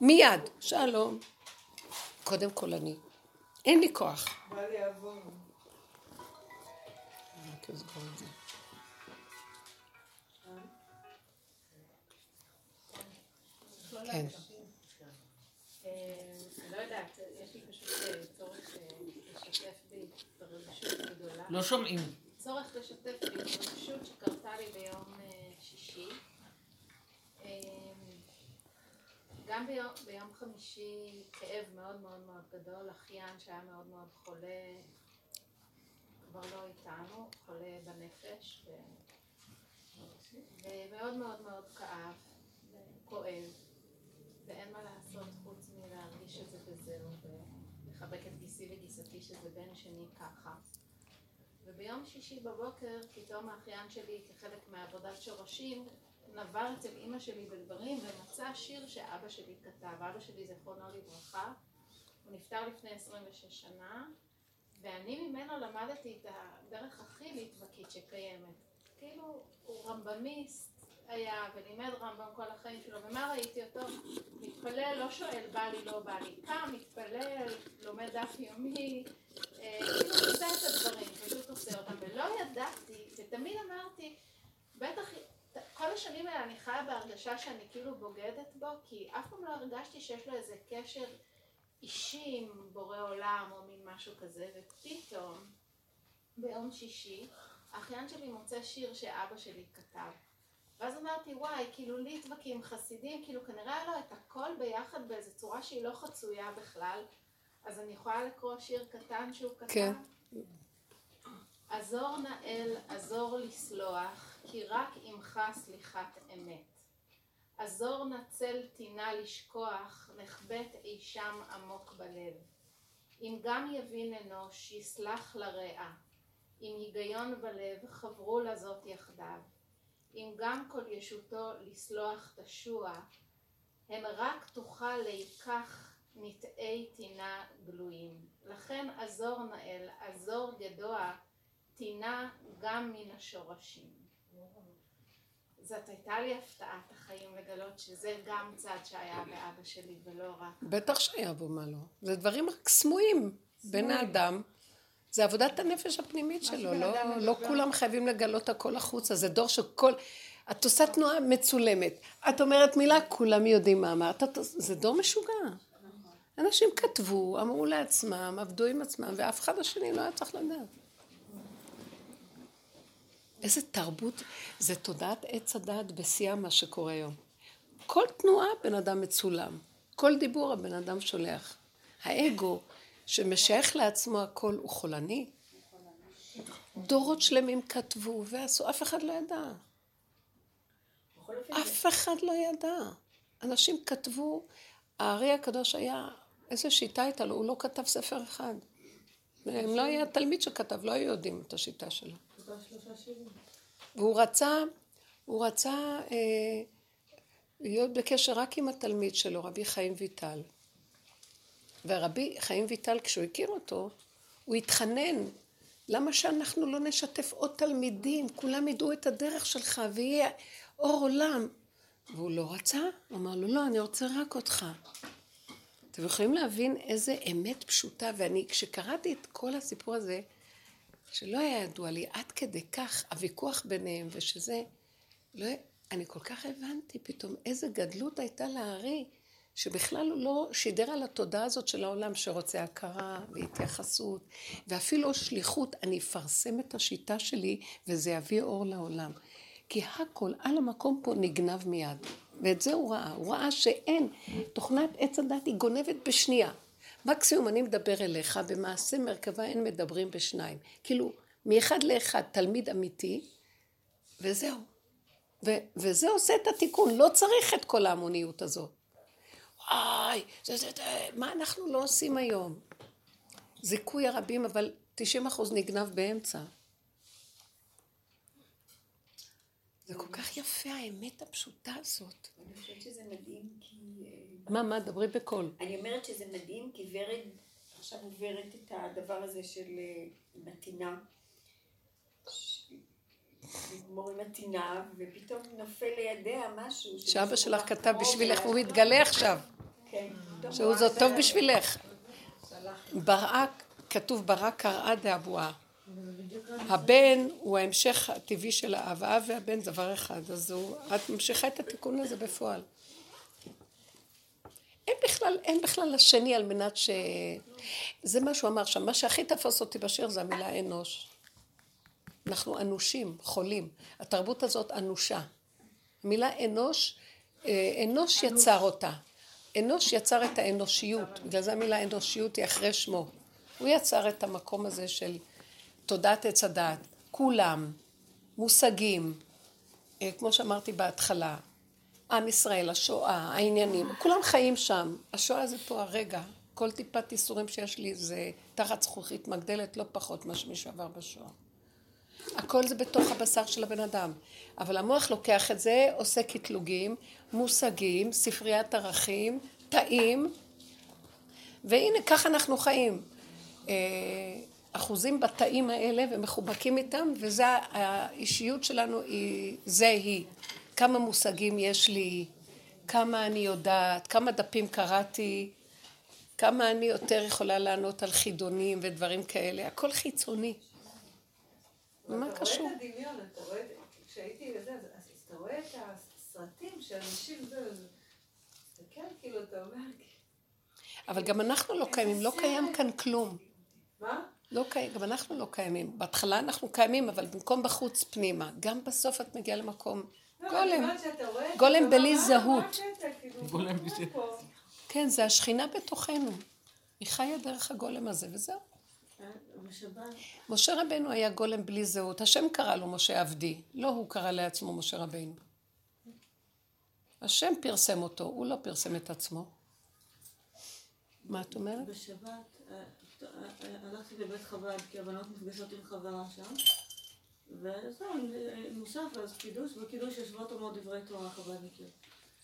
מיד, שלום. קודם כל אני. אין לי כוח. בא לי לעבור. רק אסגור את זה. כן. אני לא יודעת, יש לי פשוט אה, צורך אה, לשתף בי ברגישות גדולה. לא שומעים. צורך לשתף בי ברגישות שקרתה לי ביום אה, שישי. אה, גם ביום, ביום חמישי כאב מאוד מאוד מאוד גדול, אחיין שהיה מאוד מאוד חולה, כבר לא איתנו, חולה בנפש, ו... ומאוד מאוד מאוד כאב, וכואב, ואין מה לעשות חוץ מלהרגיש את זה וזהו, ולחבק את גיסי וגיסתי שזה בן שני ככה. וביום שישי בבוקר, פתאום האחיין שלי, כחלק מעבודת שורשים, נבר אצל אימא שלי בדברים ומצא שיר שאבא שלי כתב. אבא שלי, זיכרונו לברכה, הוא נפטר לפני 26 שנה, ואני ממנו למדתי את הדרך הכי ליטבקית שקיימת. כאילו, הוא רמב"מיסט היה, ולימד רמב"ם כל החיים שלו, ומה ראיתי אותו? מתפלל, לא שואל, בא לי, לא בא לי. קם, מתפלל, לומד דף יומי, אה, כאילו עושה את הדברים, פשוט עושה אותם, ולא ידעתי, ותמיד אמרתי, בטח, כל השנים האלה אני חיה בהרגשה שאני כאילו בוגדת בו, כי אף פעם לא הרגשתי שיש לו איזה קשר אישי עם בורא עולם או מין משהו כזה, ופתאום, ביום שישי, האחיין שלי מוצא שיר שאבא שלי כתב. ואז אמרתי, וואי, כאילו ליטבקים, חסידים, כאילו כנראה היה לו את הכל ביחד באיזו צורה שהיא לא חצויה בכלל. אז אני יכולה לקרוא שיר קטן שהוא כתב? כן. עזור נא אל, עזור לסלוח, כי רק עמך סליחת אמת. עזור נא צל טינה לשכוח, נחבאת אי שם עמוק בלב. אם גם יבין אנוש, יסלח לרע. אם היגיון בלב, חברו לזאת יחדיו. אם גם כל ישותו לסלוח תשוע, הם רק תוכל להיקח נטעי טינה גלויים. לכן עזור נאל, עזור גדוע, טינה גם מן השורשים. זאת הייתה לי הפתעת החיים לגלות שזה גם צד שהיה באבא שלי ולא רק. בטח שהיה בו מה לא. זה דברים רק סמויים בין האדם. זה עבודת הנפש הפנימית שלו, לא, לא. כולם חייבים לגלות הכל החוצה, זה דור שכל... את עושה תנועה מצולמת. את אומרת מילה, כולם יודעים מה אמרת. את- זה דור משוגע. אנשים כתבו, אמרו לעצמם, עבדו עם עצמם, ואף אחד השני לא היה צריך לדעת. איזה תרבות, זה תודעת עץ הדעת בשיאה מה שקורה היום. כל תנועה בן אדם מצולם, כל דיבור הבן אדם שולח. האגו שמשייך לעצמו הכל הוא חולני. דורות שלמים כתבו ועשו, אף אחד לא ידע. אף אחד לא ידע. אנשים כתבו, הארי הקדוש היה, איזה שיטה הייתה לו, הוא לא כתב ספר אחד. אם לא היה תלמיד שכתב, לא היו יודעים את השיטה שלו. והוא רצה, הוא רצה אה, להיות בקשר רק עם התלמיד שלו, רבי חיים ויטל. ורבי חיים ויטל, כשהוא הכיר אותו, הוא התחנן, למה שאנחנו לא נשתף עוד תלמידים, כולם ידעו את הדרך שלך ויהיה אור עולם. והוא לא רצה, הוא אמר לו, לא, אני רוצה רק אותך. אתם יכולים להבין איזה אמת פשוטה, ואני, כשקראתי את כל הסיפור הזה, שלא היה ידוע לי עד כדי כך הוויכוח ביניהם, ושזה, לא, אני כל כך הבנתי פתאום איזה גדלות הייתה לארי, שבכלל הוא לא שידר על התודעה הזאת של העולם שרוצה הכרה והתייחסות, ואפילו שליחות, אני אפרסם את השיטה שלי וזה יביא אור לעולם. כי הכל על המקום פה נגנב מיד, ואת זה הוא ראה, הוא ראה שאין, תוכנת עץ הדת היא גונבת בשנייה. מקסימום אני מדבר אליך, במעשה מרכבה אין מדברים בשניים. כאילו, מאחד לאחד, תלמיד אמיתי, וזהו. ו- וזה עושה את התיקון, לא צריך את כל ההמוניות הזאת. וואי, זה, זה, זה, מה אנחנו לא עושים היום? זיכוי הרבים, אבל 90 אחוז נגנב באמצע. זה כל כך יפה, האמת הפשוטה הזאת. אני חושבת שזה מדהים כי... מה, מה, דברי בקול. אני אומרת שזה מדהים כי ורד עכשיו עוברת את הדבר הזה של אה, נתינה. ש- לגמור עם נתינה, ופתאום נופל לידיה משהו. שאבא שלך כתב בשבילך. הוא מתגלה עכשיו. כן, שהוא זאת את טוב בשבילך. בראה, כתוב ברא קראה דאבואה. הבן הוא ההמשך הטבעי של האב, האב והבן זה דבר אחד, אז הוא, את ממשיכה את התיקון הזה בפועל. אין בכלל, אין בכלל לשני על מנת ש... זה מה שהוא אמר שם, מה שהכי תפס אותי בשיר זה המילה אנוש. אנחנו אנושים, חולים. התרבות הזאת אנושה. המילה אנוש, אה, אנוש יצר אותה. אנוש יצר את האנושיות, בגלל זה המילה אנושיות היא אחרי שמו. הוא יצר את המקום הזה של תודעת עץ הדעת. כולם, מושגים, אה, כמו שאמרתי בהתחלה, עם ישראל, השואה, העניינים, כולם חיים שם. השואה זה פה הרגע. כל טיפת ייסורים שיש לי זה תחת זכוכית מגדלת, לא פחות ממה שמישהו עבר בשואה. הכל זה בתוך הבשר של הבן אדם. אבל המוח לוקח את זה, עושה קטלוגים, מושגים, ספריית ערכים, תאים, והנה כך אנחנו חיים. אה, אחוזים בתאים האלה ומחובקים איתם, וזה האישיות שלנו, היא, זה היא. כמה מושגים יש לי, כמה אני יודעת, כמה דפים קראתי, כמה אני יותר יכולה לענות על חידונים ודברים כאלה, הכל חיצוני. מה אתה קשור? רואה את הדמיון, אתה רואה, את- כשהייתי בזה, אז אתה רואה את הסרטים שאנשים, תסתכל, כאילו, אתה אומר, אבל גם אנחנו לא קיימים, לא קיים כאן כלום. מה? לא קיים, גם אנחנו לא קיימים. בהתחלה אנחנו קיימים, אבל במקום בחוץ פנימה. גם בסוף את מגיעה למקום לא, גולם. אתה גולם בלי זהות. כאילו, מה קורה פה? כן, זה השכינה בתוכנו. היא חיה דרך הגולם הזה, וזהו. משה רבנו היה גולם בלי זהות. השם קרא לו משה עבדי, לא הוא קרא לעצמו משה רבנו. השם פרסם אותו, הוא לא פרסם את עצמו. מה את אומרת? בשבת אה, אה, אה, הלכתי לבית חב"ד כי הבנות נפגשות עם חברה שם וזהו, מוסף אז קידוש, בקידוש יושבות אומרות דברי תורה חב"דניקיות.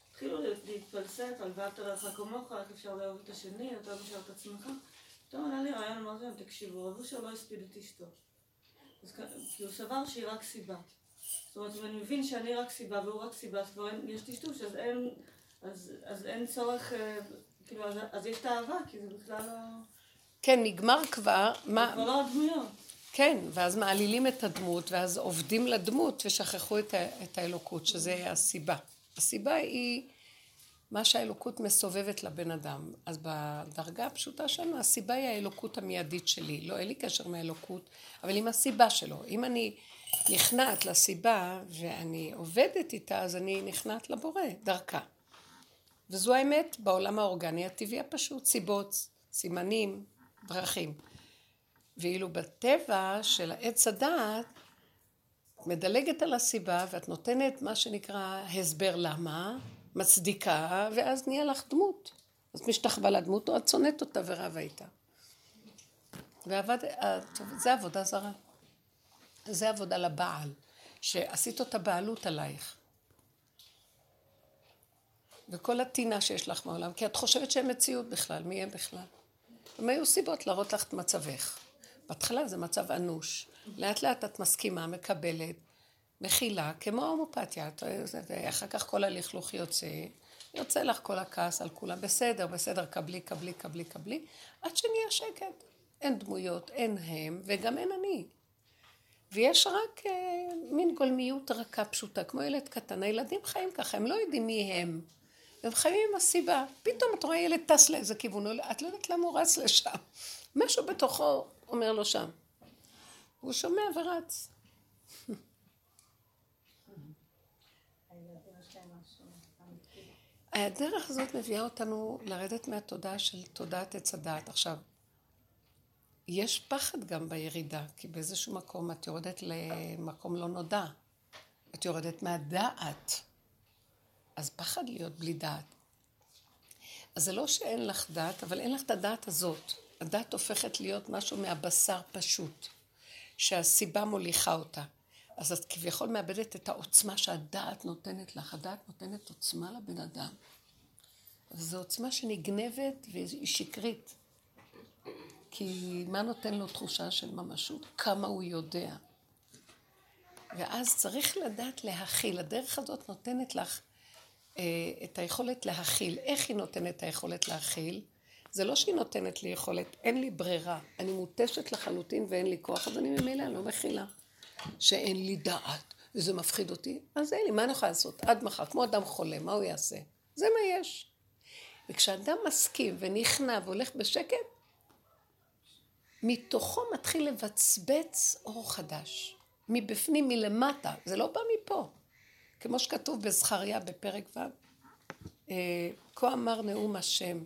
התחילו להתפלסף על ואהבת לרעך כמוך, איך אפשר לאהוב את השני, אתה משאר את עצמך. פתאום עלה לי רעיון, אמרתי להם, תקשיבו, רב אושר לא הספיד את אשתו. כי הוא סבר שהיא רק סיבה. זאת אומרת, אם אני מבין שאני רק סיבה והוא רק סיבה, אז כבר יש טשטוש, אז אין, אז, אז אין צורך, אה, כאילו, אז, אז יש את האהבה, כי זה בכלל לא... כן, נגמר כבר. מה, כבר לא הדמויות. כן, ואז מעלילים את הדמות, ואז עובדים לדמות ושכחו את, ה, את האלוקות, שזה הסיבה. הסיבה היא מה שהאלוקות מסובבת לבן אדם. אז בדרגה הפשוטה שלנו, הסיבה היא האלוקות המיידית שלי. לא, אין לי קשר מהאלוקות, אבל עם הסיבה שלו. אם אני נכנעת לסיבה ואני עובדת איתה, אז אני נכנעת לבורא, דרכה. וזו האמת בעולם האורגני הטבעי הפשוט, סיבות, סימנים, דרכים. ואילו בטבע של עץ הדעת, מדלגת על הסיבה ואת נותנת מה שנקרא הסבר למה, מצדיקה, ואז נהיה לך דמות. אז משתחווה לדמות או את שונאת אותה ורבה איתה. ועבד, זה עבודה זרה. זה עבודה לבעל, שעשית אותה בעלות עלייך. וכל הטינה שיש לך מעולם, כי את חושבת שהם מציאות בכלל, מי הם בכלל? הם היו סיבות להראות לך את מצבך. בהתחלה זה מצב אנוש, לאט לאט את מסכימה, מקבלת, מכילה, כמו הומופתיה, אחר כך כל הלכלוך יוצא, יוצא לך כל הכעס על כולם, בסדר, בסדר, קבלי, קבלי, קבלי, קבלי, עד שנהיה שקט. אין דמויות, אין הם, וגם אין אני. ויש רק אה, מין גולמיות רכה פשוטה, כמו ילד קטן. הילדים חיים ככה, הם לא יודעים מי הם. הם חיים עם הסיבה. פתאום את רואה ילד טס לאיזה כיוון, את לא יודעת למה הוא רץ לשם. משהו בתוכו אומר לו שם. הוא שומע ורץ. הדרך הזאת מביאה אותנו לרדת מהתודעה של תודעת עץ הדעת. עכשיו, יש פחד גם בירידה, כי באיזשהו מקום את יורדת למקום לא נודע. את יורדת מהדעת. אז פחד להיות בלי דעת. אז זה לא שאין לך דעת, אבל אין לך את הדעת הזאת. הדת הופכת להיות משהו מהבשר פשוט, שהסיבה מוליכה אותה. אז את כביכול מאבדת את העוצמה שהדעת נותנת לך. הדעת נותנת עוצמה לבן אדם. זו עוצמה שנגנבת והיא שקרית. כי מה נותן לו תחושה של ממשות? כמה הוא יודע. ואז צריך לדעת להכיל. הדרך הזאת נותנת לך אה, את היכולת להכיל. איך היא נותנת את היכולת להכיל? זה לא שהיא נותנת לי יכולת, אין לי ברירה. אני מותשת לחלוטין ואין לי כוח, אז אני ממילא לא מכילה. שאין לי דעת, וזה מפחיד אותי, אז אין לי, מה אני יכולה לעשות? עד מחר, כמו אדם חולה, מה הוא יעשה? זה מה יש. וכשאדם מסכים ונכנע והולך בשקט, מתוכו מתחיל לבצבץ אור חדש. מבפנים, מלמטה, זה לא בא מפה. כמו שכתוב בזכריה בפרק ו', אה, כה אמר נאום השם.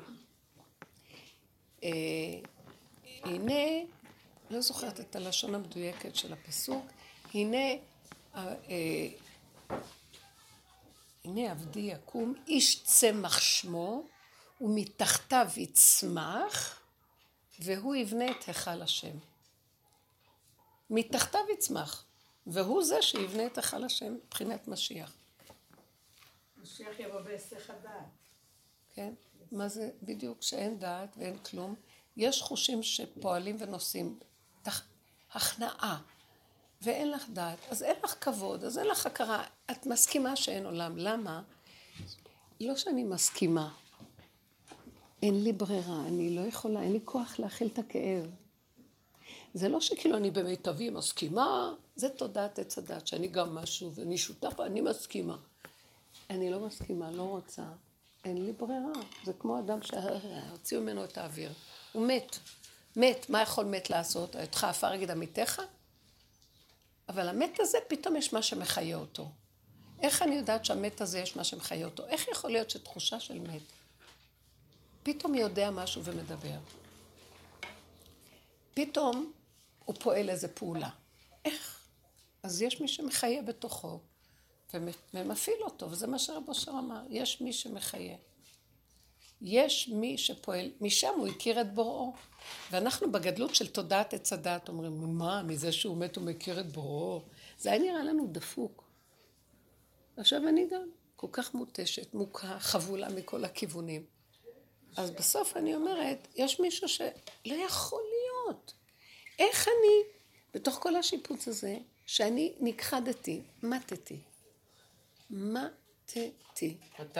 אה, הנה, לא זוכרת את הלשון המדויקת של הפסוק, הנה, אה, הנה עבדי יקום, איש צמח שמו, ומתחתיו יצמח, והוא יבנה את היכל השם. מתחתיו יצמח, והוא זה שיבנה את היכל השם מבחינת משיח. משיח יבוא בהיסח הדעת. כן? מה זה בדיוק שאין דעת ואין כלום? יש חושים שפועלים ונושאים. הכנעה. ואין לך דעת, אז אין לך כבוד, אז אין לך הכרה. את מסכימה שאין עולם. למה? לא שאני מסכימה. אין לי ברירה, אני לא יכולה, אין לי כוח להכיל את הכאב. זה לא שכאילו אני במיטבי מסכימה, זה תודעת עץ הדת, שאני גם משהו ואני שותפה, אני מסכימה. אני לא מסכימה, לא רוצה, אין לי ברירה. זה כמו אדם שהוציאו ממנו את האוויר. הוא מת. מת, מה יכול מת לעשות? אותך עפר יגיד עמיתך? אבל המת הזה, פתאום יש מה שמחיה אותו. איך אני יודעת שהמת הזה יש מה שמחיה אותו? איך יכול להיות שתחושה של מת פתאום יודע משהו ומדבר. פתאום הוא פועל איזה פעולה. איך? אז יש מי שמחיה בתוכו ומפעיל אותו, וזה מה שרב אושר אמר, יש מי שמחיה. יש מי שפועל, משם הוא הכיר את בוראו. ואנחנו בגדלות של תודעת עץ הדת אומרים, מה, מזה שהוא מת הוא מכיר את בוראו? זה היה נראה לנו דפוק. עכשיו אני גם כל כך מותשת, מוכה, חבולה מכל הכיוונים. אז בסוף אני אומרת, יש מישהו שלא יכול להיות. איך אני, בתוך כל השיפוץ הזה, שאני נכחדתי, מתתי. מתתי. מתי?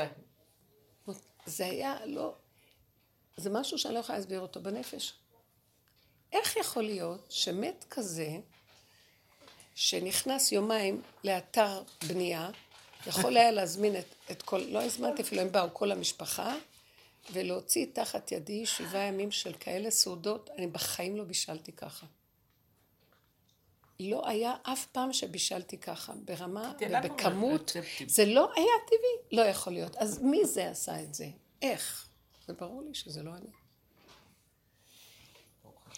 זה היה לא... זה משהו שאני לא יכולה להסביר אותו בנפש. איך יכול להיות שמת כזה, שנכנס יומיים לאתר בנייה, יכול היה להזמין את, את כל, לא הזמנתי אפילו, הם באו, כל המשפחה, ולהוציא תחת ידי שבעה ימים של כאלה סעודות, אני בחיים לא בישלתי ככה. לא היה אף פעם שבישלתי ככה, ברמה ובכמות. זה לא היה טבעי, לא יכול להיות. אז מי זה עשה את זה? איך? זה ברור לי שזה לא אני.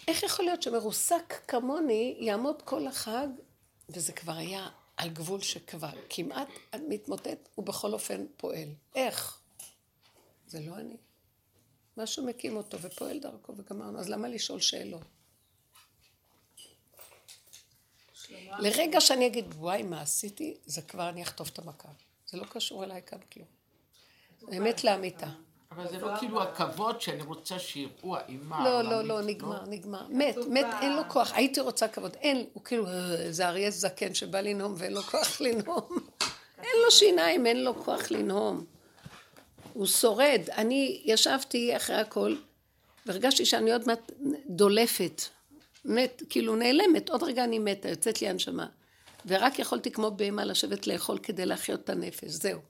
איך יכול להיות שמרוסק כמוני יעמוד כל החג, וזה כבר היה על גבול שכבר כמעט מתמוטט, ובכל אופן פועל. איך? זה לא אני. משהו מקים אותו ופועל דרכו וגמרנו, אז למה לשאול שאלות? לרגע שאני אגיד, וואי, מה עשיתי, זה כבר אני אחטוף את המכה. זה לא קשור אליי כאן כלום. אמת לאמיתה. אבל זה לא כאילו הכבוד שאני רוצה שיראו האימה. לא, לא, העולמית, לא, נגמר, נגמר. מת, מת, אין לו כוח. הייתי רוצה כבוד. אין, הוא כאילו, "אה, זה אריה זקן שבא לנהום ואין לו כוח לנהום. אין לו שיניים, אין לו כוח לנהום. הוא שורד. אני ישבתי אחרי הכל, והרגשתי שאני עוד מעט דולפת. מת, כאילו נעלמת. עוד רגע אני מתה, יוצאת לי הנשמה. ורק יכולתי כמו בהמה לשבת לאכול כדי להחיות את הנפש. זהו.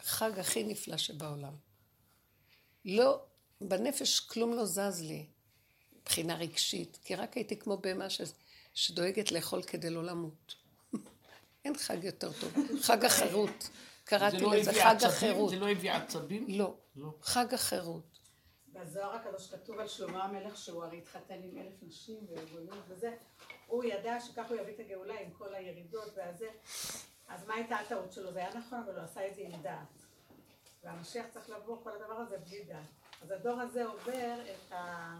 החג הכי נפלא שבעולם. לא, בנפש כלום לא זז לי, מבחינה רגשית, כי רק הייתי כמו בהמה ש... שדואגת לאכול כדי לא למות. אין חג יותר טוב. חג החירות. קראתי לא לזה הביא חג עצבים? החירות. זה לא הביא עצבים? לא, לא. חג החירות. בזוהר הקדוש כתוב על שלמה המלך שהוא הרי התחתן עם אלף נשים וארגונים וזה, הוא ידע שכך הוא יביא את הגאולה עם כל הירידות והזה, אז מה הייתה הטעות שלו? זה היה נכון, אבל הוא עשה את זה עם דעת. והמשיח צריך לבוא כל הדבר הזה בלי דעת. אז הדור הזה עובר את ה...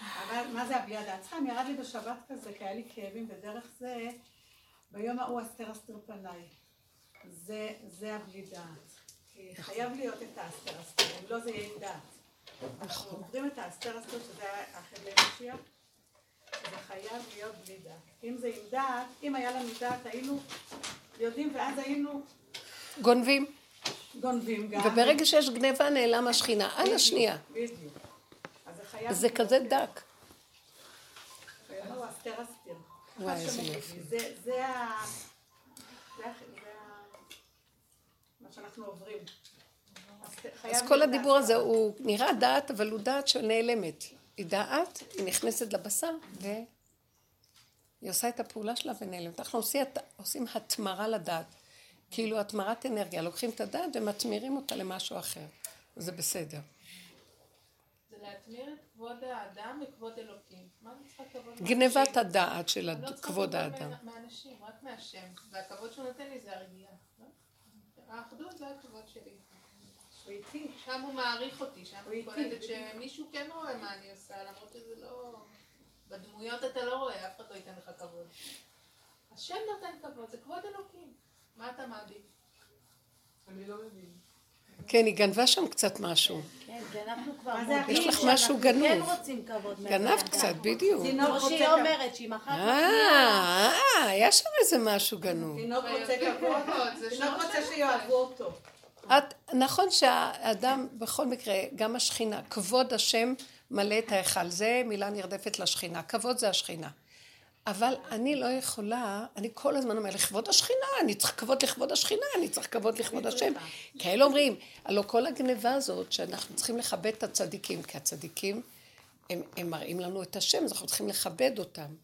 אבל מה זה הבלי הדעת? סתם, ירד לי בשבת כזה, כי היה לי כאבים, ודרך זה, ביום ההוא אסתר אסתר פניי. זה, זה הבלי דעת. כי חייב להיות את האסתר אסתר, אם לא זה יהיה עם דעת. אנחנו עוברים את האסתר אסתר, שזה החבלי משיח, זה חייב להיות בלי דעת. אם זה עם דעת, אם היה לנו דעת, היינו יודעים, ואז היינו גונבים, גונבים גם. וברגע שיש גניבה נעלם השכינה. על השנייה. בדיוק. זה כזה דק. וואי, איזה. יופי. זה ה... מה שאנחנו עוברים. אז כל הדיבור הזה. הוא נראה דעת, אבל הוא דעת שנעלמת. היא דעת, היא נכנסת לבשר, והיא עושה את הפעולה שלה ונעלמת. אנחנו עושים, עושים התמרה לדעת. כאילו התמרת אנרגיה. לוקחים את הדעת ומתמירים אותה למשהו אחר. זה בסדר. זה להטמיר את כבוד האדם וכבוד אלוקים. מה אני צריכה כבוד גנבת מאנשים? הדעת של אני לא צריכה כבוד כבוד האדם. מה- מהאנשים, רק מהשם. והכבוד שהוא נותן לי זה הרגיעה. לא? האחדות זה הכבוד שלי. הוא איתי. שם הוא מעריך אותי, שם הוא איתי, קולטת. שמישהו כן רואה מה אני עושה, למרות שזה לא... בדמויות אתה לא רואה, אף אחד לא ייתן לך כבוד. השם נותן כבוד, זה כבוד אלוקים. מה אתה מעדיף? אני לא מבין. כן, היא גנבה שם קצת משהו. כן, אנחנו כבר יש לך משהו כן גנוב. רוצים כבוד גנבת. קצת, בדיוק. כמו רוצה שהיא כבוד. אומרת, שהיא מחר אה, אה, היה שם איזה משהו גנוב. תינוק רוצה יפה כבוד. תינוק רוצה. שיאהבו אותו. את, נכון שהאדם, בכל מקרה, גם השכינה, כבוד השם מלא את ההיכל. זה מילה נרדפת לשכינה. כבוד זה השכינה. אבל אני לא יכולה, אני כל הזמן אומרת, לכבוד השכינה, אני צריך כבוד לכבוד השכינה, אני צריך כבוד לכבוד השם. כאלה אומרים, הלוא כל הגניבה הזאת, שאנחנו צריכים לכבד את הצדיקים, כי הצדיקים, הם, הם מראים לנו את השם, אז אנחנו צריכים לכבד אותם.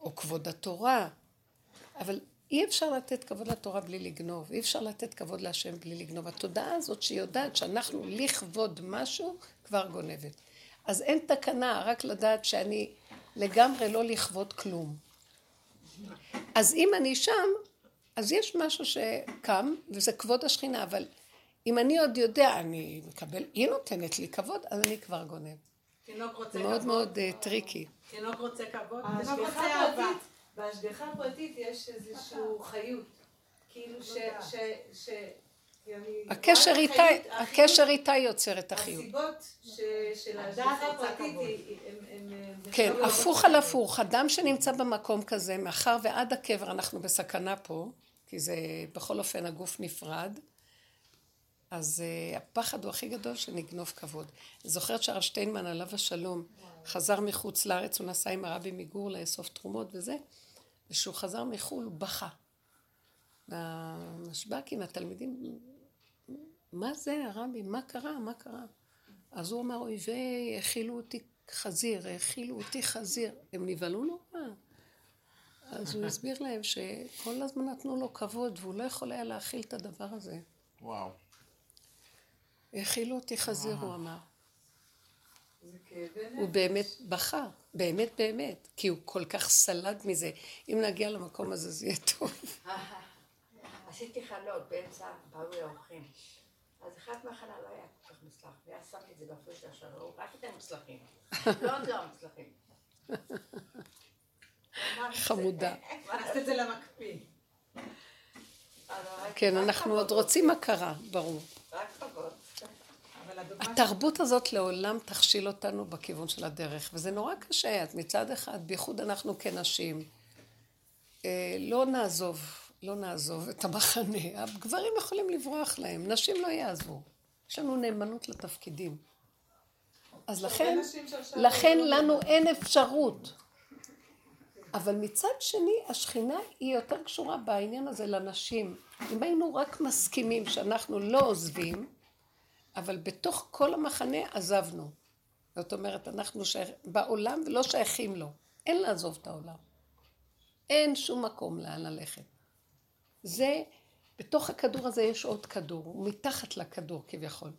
או כבוד התורה. אבל אי אפשר לתת כבוד לתורה בלי לגנוב, אי אפשר לתת כבוד להשם בלי לגנוב. התודעה הזאת שיודעת שאנחנו לכבוד משהו, כבר גונבת. אז אין תקנה, רק לדעת שאני לגמרי לא לכבוד כלום. אז אם אני שם, אז יש משהו שקם, וזה כבוד השכינה, אבל אם אני עוד יודע, אני מקבל, היא נותנת לי כבוד, אז אני כבר גונב. תינוק רוצה זה כבוד. מאוד מאוד אה, tricky. תינוק רוצה כבוד. תינוק לא רוצה אה, אהבה. בהשגחה הפרטית יש איזושהי חיות. כאילו ש... ש... ש... אני הקשר איתה, החיות- הקשר איתה יוצר את החיות. הסיבות ש- של הדעת הפרטית הם- הם- כן, הם- הפוך על הפוך. אדם שנמצא במקום כזה, מאחר ועד הקבר אנחנו בסכנה פה, כי זה בכל אופן הגוף נפרד, אז uh, הפחד הוא הכי גדול שנגנוב כבוד. זוכרת שהרב שטיינמן עליו השלום חזר מחוץ לארץ, הוא נסע עם הרבי מגור לאסוף תרומות וזה, וכשהוא חזר מחו"ל הוא בכה. והמשב"קים, התלמידים, מה זה הרבי? מה קרה? מה קרה? אז הוא אמר, אויבי, האכילו אותי חזיר, האכילו אותי חזיר. הם נבהלו נורא. אז הוא הסביר להם שכל הזמן נתנו לו כבוד, והוא לא יכול היה להכיל את הדבר הזה. וואו. האכילו אותי חזיר, הוא אמר. הוא. באמת בכה, באמת באמת, כי הוא כל כך סלד מזה. אם נגיע למקום הזה זה יהיה טוב. עשיתי חלות באמצע, באו לי האורחים. אז אחד מהחלה לא היה כל כך מוצלח, ואז שמתי את זה בפרישה שלו, רק את המוצלחים. לא עוד לא המוצלחים. חמודה. הכנסת את זה למקפיא. כן, אנחנו עוד רוצים הכרה, ברור. רק כבוד. התרבות הזאת לעולם תכשיל אותנו בכיוון של הדרך, וזה נורא קשה. אז מצד אחד, בייחוד אנחנו כנשים, אה, לא נעזוב, לא נעזוב את המחנה. הגברים יכולים לברוח להם, נשים לא יעזבו. יש לנו נאמנות לתפקידים. אז לכן, שעכשיו לכן לא לנו אין אפשרות. אבל מצד שני, השכינה היא יותר קשורה בעניין הזה לנשים. אם היינו רק מסכימים שאנחנו לא עוזבים, אבל בתוך כל המחנה עזבנו. זאת אומרת, אנחנו שייך, בעולם ולא שייכים לו. אין לעזוב את העולם. אין שום מקום לאן ללכת. זה, בתוך הכדור הזה יש עוד כדור, הוא מתחת לכדור כביכול.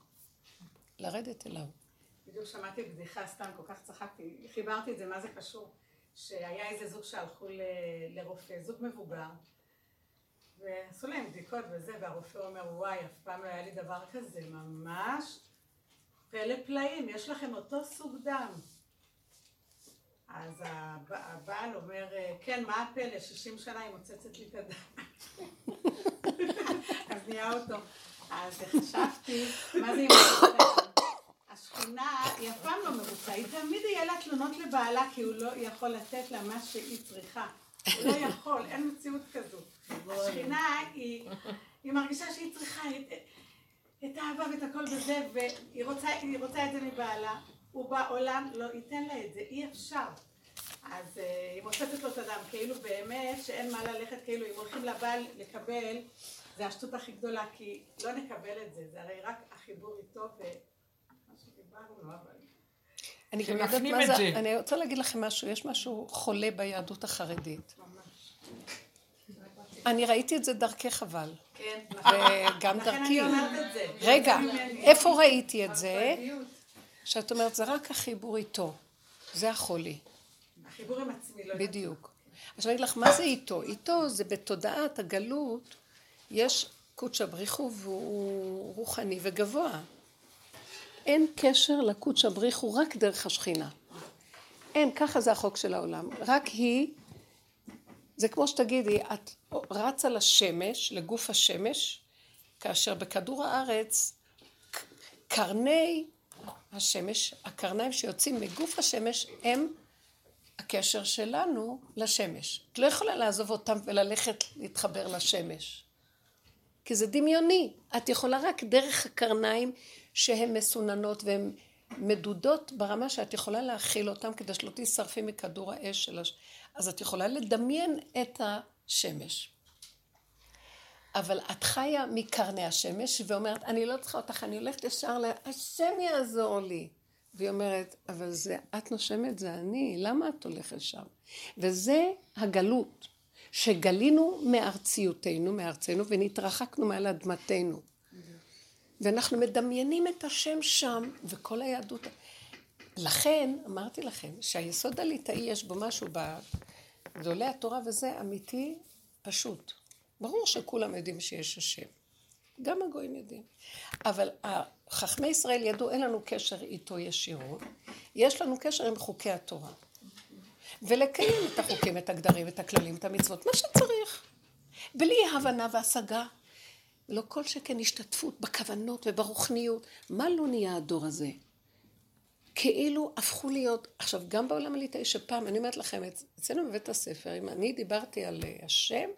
לרדת אליו. בדיוק שמעתי בדיחה, סתם כל כך צחקתי, חיברתי את זה, מה זה קשור? שהיה איזה זוג שהלכו ל- לרופא, זוג מבוגר, ועשו להם בדיקות וזה, והרופא אומר, וואי, אף פעם לא היה לי דבר כזה, ממש פלא פלאים, יש לכם אותו סוג דם. אז הב- הבעל אומר, כן, מה הפלא? 60 שנה היא מוצצת לי את הדם. אז נהיה אותו. אז חשבתי, מה זה מוצצת? השכינה היא אף פעם לא מרוצה, היא תמיד יהיה לה תלונות לבעלה כי הוא לא יכול לתת לה מה שהיא צריכה. הוא לא יכול, אין מציאות כזו. השכינה היא, היא מרגישה שהיא צריכה את, את האהבה ואת הכל בזה, והיא רוצה, רוצה את זה מבעלה. הוא בעולם לא ייתן לה את זה, אי אפשר. אז אה, היא מוצצת לו את הדם, כאילו באמת שאין מה ללכת, כאילו אם הולכים לבעל לקבל, זה השטות הכי גדולה, כי לא נקבל את זה, זה הרי רק החיבור איתו ו... מה שדיברנו, אבל... אני גם יודעת מה זה, זה. אני רוצה להגיד לכם משהו, יש משהו חולה ביהדות החרדית. אני ראיתי את זה דרכך אבל, כן, וגם לכן דרכי. אני אומרת את זה. רגע. איפה ראיתי את זה? שאת אומרת, זה רק החיבור איתו. זה החולי, החיבור עם עצמי, לא יודעת. בדיוק. עכשיו אני אגיד לך, מה זה איתו? איתו זה בתודעת הגלות, יש קודשא בריחו והוא רוחני וגבוה. אין קשר לקודשא בריחו רק דרך השכינה. אין, ככה זה החוק של העולם. רק היא, זה כמו שתגידי, את רצה לשמש, לגוף השמש, כאשר בכדור הארץ קרני השמש, הקרניים שיוצאים מגוף השמש הם הקשר שלנו לשמש. את לא יכולה לעזוב אותם וללכת להתחבר לשמש. כי זה דמיוני. את יכולה רק דרך הקרניים שהן מסוננות והן מדודות ברמה שאת יכולה להכיל אותן כדי שלא תשרפי מכדור האש של הש... אז את יכולה לדמיין את השמש. אבל את חיה מקרני השמש ואומרת, אני לא צריכה אותך, אני הולכת ישר ל... השם יעזור לי. והיא אומרת, אבל זה, את נושמת, זה אני, למה את הולכת שם? וזה הגלות, שגלינו מארציותנו, מארצנו, ונתרחקנו מעל אדמתנו. ואנחנו מדמיינים את השם שם, וכל היהדות... לכן, אמרתי לכם, שהיסוד הליטאי יש בו משהו בגדולי התורה, וזה אמיתי, פשוט. ברור שכולם יודעים שיש השם. גם הגויים יודעים. אבל חכמי ישראל ידעו, אין לנו קשר איתו ישירות, יש לנו קשר עם חוקי התורה. ולקיים את החוקים, את הגדרים, את הכללים, את המצוות, מה שצריך. בלי הבנה והשגה. לא כל שכן השתתפות בכוונות וברוחניות. מה לא נהיה הדור הזה? כאילו הפכו להיות, עכשיו גם בעולם הליטאי שפעם, אני אומרת לכם, אצלנו בבית הספר, אם אני דיברתי על אה, השם,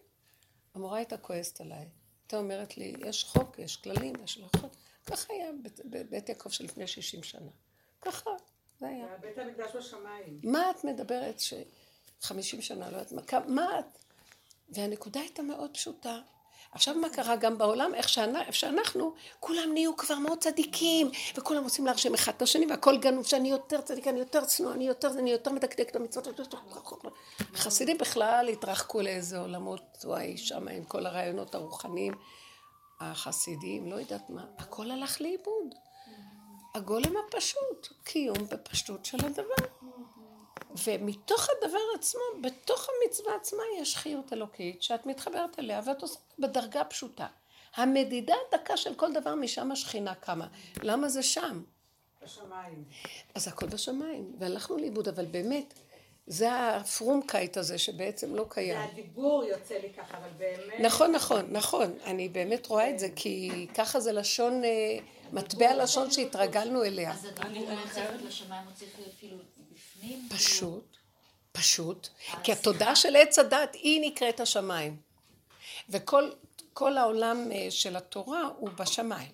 המורה הייתה כועסת עליי. הייתה אומרת לי, יש חוק, יש כללים, יש הלכות. ככה היה בבית יעקב של לפני 60 שנה. ככה, זה היה. בית המקדש בשמיים. מה את מדברת ש... 50 שנה, לא יודעת מה, מה את? והנקודה הייתה מאוד פשוטה. עכשיו מה קרה גם בעולם, איך שאנ- איך שאנחנו, כולם נהיו כבר מאוד צדיקים, וכולם רוצים להרשים אחד את השני, והכל גנוב, שאני יותר צדיק, אני יותר צנוע, אני יותר, אני יותר מדקדק את המצוות. חסידים בכלל התרחקו לאיזה עולמות, וואי, שם עם כל הרעיונות הרוחניים, החסידים, לא יודעת מה, הכל הלך לאיבוד. הגולם הפשוט, קיום בפשטות של הדבר. ומתוך הדבר עצמו, בתוך המצווה עצמה יש חיות אלוקית שאת מתחברת אליה ואת עושה בדרגה פשוטה. המדידה הדקה של כל דבר משם השכינה קמה. למה זה שם? בשמיים. אז הכל בשמיים, והלכנו לאיבוד, אבל באמת, זה הפרומקייט הזה שבעצם לא קיים. והדיבור יוצא לי ככה, אבל באמת... נכון, נכון, נכון. אני באמת רואה את זה, כי ככה זה לשון, אה, מטבע לשון שהתרגלנו אליה. אז הדיבור מהצוות לשמיים הוא צריך להיות כאילו בפנים? פשוט, פשוט, כי התודעה של עץ הדת היא נקראת השמיים. וכל כל העולם אה, של התורה הוא בשמיים.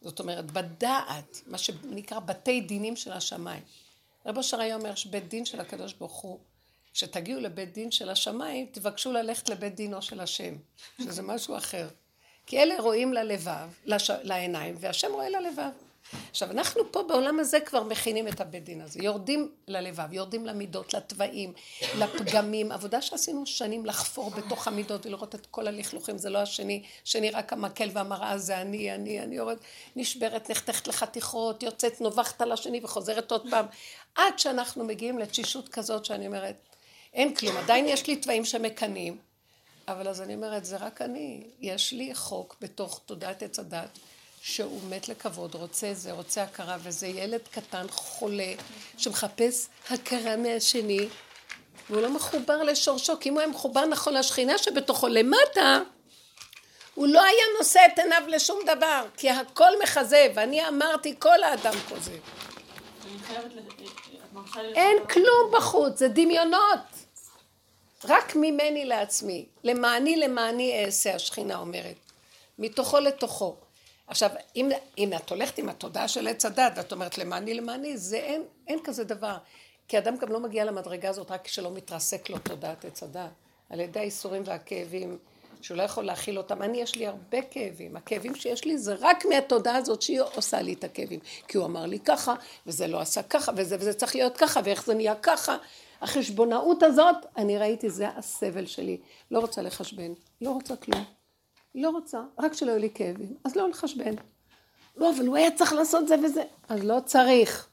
זאת אומרת, בדעת, מה שנקרא בתי דינים של השמיים. רב אשר היה אומר שבית דין של הקדוש ברוך הוא, כשתגיעו לבית דין של השמיים, תבקשו ללכת לבית דינו של השם, שזה משהו אחר. כי אלה רואים ללבב, לש... לעיניים, והשם רואה ללבב. עכשיו, אנחנו פה בעולם הזה כבר מכינים את הבית דין הזה. יורדים ללבב, יורדים למידות, לתוואים, לפגמים. עבודה שעשינו שנים לחפור בתוך המידות ולראות את כל הלכלוכים, זה לא השני, שני רק המקל והמראה זה אני, אני, אני יורד, נשברת, נחתכת לחתיכות, יוצאת, נובחת על השני וחוזרת עוד פעם. עד שאנחנו מגיעים לתשישות כזאת שאני אומרת, אין כלום, עדיין יש לי תוואים שמקנאים, אבל אז אני אומרת, זה רק אני. יש לי חוק בתוך תודעת עץ הדת. שהוא מת לכבוד, רוצה זה, רוצה הכרה, וזה ילד קטן, חולה, שמחפש הכרה מהשני, והוא לא מחובר לשורשו, כי אם הוא היה מחובר נכון לשכינה שבתוכו למטה, הוא לא היה נושא את עיניו לשום דבר, כי הכל מכזב, ואני אמרתי, כל האדם כוזב. מרשה לי... אין כלום בחוץ, זה דמיונות. רק ממני לעצמי, למעני למעני אעשה, השכינה אומרת. מתוכו לתוכו. עכשיו, אם, אם את הולכת עם התודעה של עץ הדת, ואת אומרת למעני למעני, זה אין, אין כזה דבר. כי אדם גם לא מגיע למדרגה הזאת רק כשלא מתרסק לו תודעת עץ הדת. על ידי האיסורים והכאבים, שהוא לא יכול להכיל אותם. אני, יש לי הרבה כאבים. הכאבים שיש לי זה רק מהתודעה הזאת שהיא עושה לי את הכאבים. כי הוא אמר לי ככה, וזה לא עשה ככה, וזה, וזה צריך להיות ככה, ואיך זה נהיה ככה. החשבונאות הזאת, אני ראיתי, זה הסבל שלי. לא רוצה לחשבן, לא רוצה כלום. לא רוצה, רק שלא יהיו לי כאבים. אז לא לחשבן. לא, אבל הוא היה צריך לעשות זה וזה. אז לא צריך.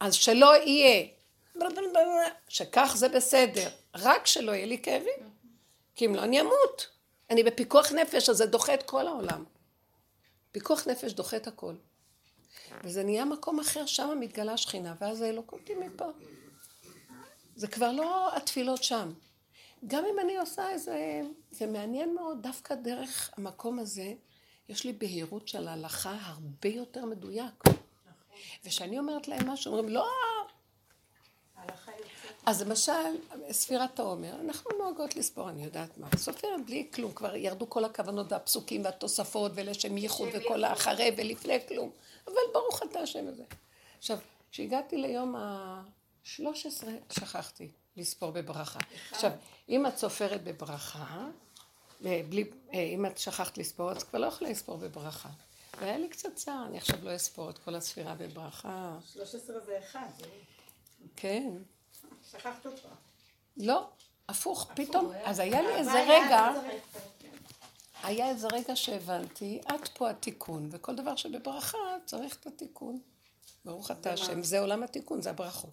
אז שלא יהיה. שכך זה בסדר. רק שלא יהיה לי כאבים. כי אם לא, אני אמות. אני בפיקוח נפש, אז זה דוחה את כל העולם. פיקוח נפש דוחה את הכל. וזה נהיה מקום אחר, שם מתגלה שכינה, ואז האלוקות היא מפה. זה כבר לא התפילות שם. גם אם אני עושה איזה... זה מעניין מאוד, דווקא דרך המקום הזה, יש לי בהירות של ההלכה הרבה יותר מדויק. וכשאני אומרת להם משהו, אומרים, לא... אז למשל, ספירת העומר, אנחנו נוהגות לספור, אני יודעת מה, סופרת בלי כלום, כבר ירדו כל הכוונות והפסוקים והתוספות ולשם ייחוד וכל האחרי ולפני כלום, אבל ברוך אתה השם הזה. עכשיו, כשהגעתי ליום ה-13, שכחתי לספור בברכה. עכשיו, אם את סופרת בברכה, בלי, אם את שכחת לספור, אז כבר לא יכולה לספור בברכה. והיה לי קצת צער, אני עכשיו לא אספור את כל הספירה בברכה. 13 זה אחד. כן. שכחת אותה. לא, הפוך, פתאום, אז היה לי איזה רגע, היה איזה רגע שהבנתי, עד פה התיקון, וכל דבר שבברכה צריך את התיקון. ברוך אתה השם, זה עולם התיקון, זה הברכות.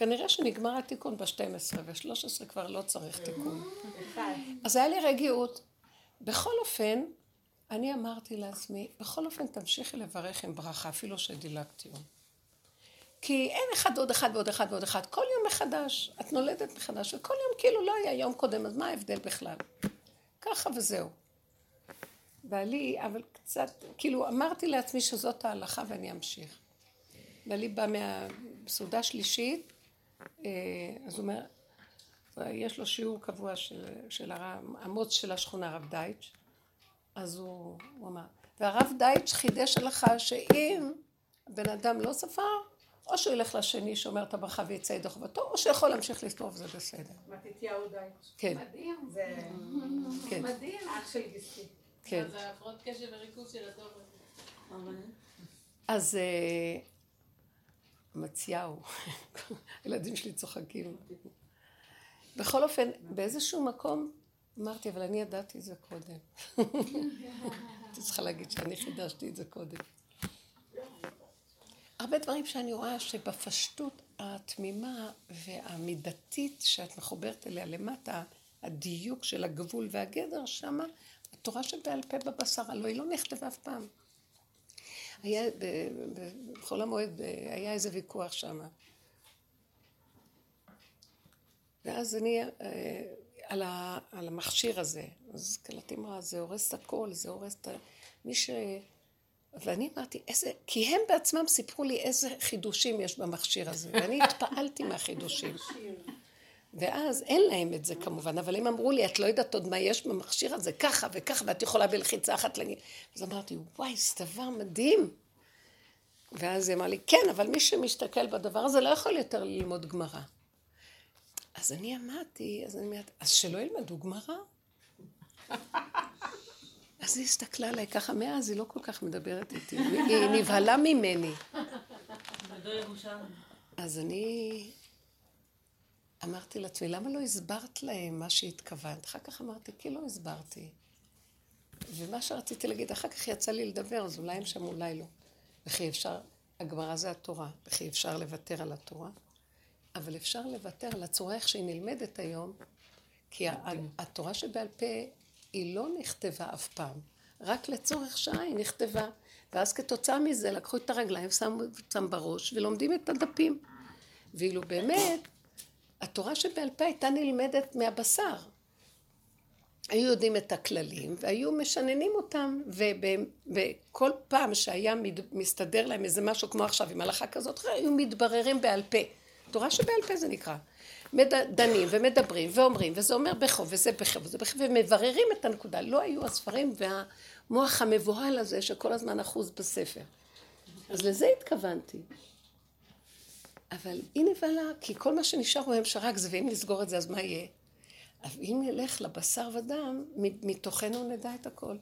כנראה שנגמר התיקון ב-12, ו-13 כבר לא צריך תיקון. אז היה לי רגיעות. בכל אופן, אני אמרתי לעצמי, בכל אופן תמשיכי לברך עם ברכה, אפילו שדילגתי יום. כי אין אחד ועוד אחד ועוד אחד ועוד אחד, כל יום מחדש, את נולדת מחדש, וכל יום כאילו לא היה יום קודם, אז מה ההבדל בכלל? ככה וזהו. בעלי, אבל קצת, כאילו אמרתי לעצמי שזאת ההלכה ואני אמשיך. בעלי בא מהסעודה שלישית, אז הוא אומר, יש לו שיעור קבוע של, של הרב, המוץ של השכונה, הרב דייטש, אז הוא, הוא אמר, והרב דייטש חידש הלכה שאם הבן אדם לא ספר, או שהוא ילך לשני שאומר את הברכה ויצא ידי חובתו, או שיכול להמשיך לספור וזה בסדר. מתתיהו דייטש. כן, מדהים. זה כן, מדהים. אח של גיסי. כן. זה הפרעות קשב וריכוז של הדור הזה. אז מציהו, הילדים שלי צוחקים. בכל אופן, באיזשהו מקום אמרתי, אבל אני ידעתי את זה קודם. הייתי צריכה להגיד שאני חידשתי את זה קודם. הרבה דברים שאני רואה שבפשטות התמימה והמידתית שאת מחוברת אליה למטה, הדיוק של הגבול והגדר שמה, התורה שבעל פה בבשר, הלוא היא לא נכתבה אף פעם. היה, בחול המועד היה איזה ויכוח שם. ואז אני, אה, על, המכשיר הזה, אז קלטתי אמרה, זה הורס את הכל, זה הורס את ה... מי ש... ואני אמרתי, איזה... כי הם בעצמם סיפרו לי איזה חידושים יש במכשיר הזה, ואני התפעלתי מהחידושים. ואז אין להם את זה כמובן, אבל הם אמרו לי, את לא יודעת עוד מה יש במכשיר הזה, ככה וככה, ואת יכולה בלחיצה אחת להגיד. אז אמרתי, וואי, זה דבר מדהים. ואז היא אמרה לי, כן, אבל מי שמסתכל בדבר הזה לא יכול יותר ללמוד גמרא. אז אני אמרתי, אז אני אומרת, אז שלא ילמדו גמרא. אז היא הסתכלה עליי ככה, מאז היא לא כל כך מדברת איתי, היא נבהלה ממני. אז אני אמרתי לעצמי, למה לא הסברת להם מה שהתכוונת? אחר כך אמרתי, כי לא הסברתי. ומה שרציתי להגיד, אחר כך יצא לי לדבר, אז אולי הם שם, אולי לא. וכי אפשר, הגמרא זה התורה, וכי אפשר לוותר על התורה, אבל אפשר לוותר על הצורה איך שהיא נלמדת היום, כי ה- התורה שבעל פה היא לא נכתבה אף פעם, רק לצורך שעה היא נכתבה, ואז כתוצאה מזה לקחו את הרגליים, שמו אותם בראש ולומדים את הדפים. ואילו באמת, התורה שבעל פה הייתה נלמדת מהבשר. היו יודעים את הכללים והיו משננים אותם, וכל פעם שהיה מסתדר להם איזה משהו כמו עכשיו עם הלכה כזאת, היו מתבררים בעל פה. תורה שבעל פה זה נקרא. מד... דנים ומדברים ואומרים, וזה אומר בכו, וזה בכו, וזה בכו, ומבררים את הנקודה. לא היו הספרים והמוח המבוהל הזה שכל הזמן אחוז בספר. אז לזה התכוונתי. אבל היא נבהלה, כי כל מה שנשאר הוא שרק זה, ואם נסגור את זה אז מה יהיה? אבל אם נלך לבשר ודם, מתוכנו נדע את הכל.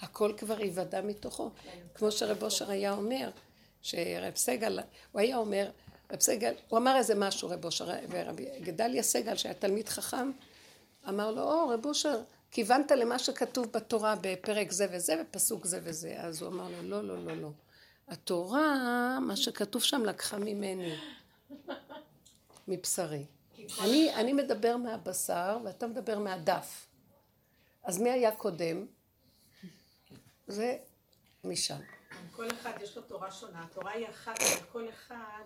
הכל כבר ייוודע מתוכו. כמו שרב אושר היה אומר, שרב סגל, הוא היה אומר, רב סגל, הוא אמר איזה משהו רב אושר, ורבי גדליה סגל שהיה תלמיד חכם, אמר לו, או רב אושר, כיוונת למה שכתוב בתורה בפרק זה וזה ופסוק זה וזה. אז הוא אמר לו, לא, לא, לא, לא. התורה, מה שכתוב שם לקחה ממני, מבשרי. אני, אני מדבר מהבשר ואתה מדבר מהדף. אז מי היה קודם? זה משם. כל אחד יש לו תורה שונה, התורה היא אחת, אבל כל אחד.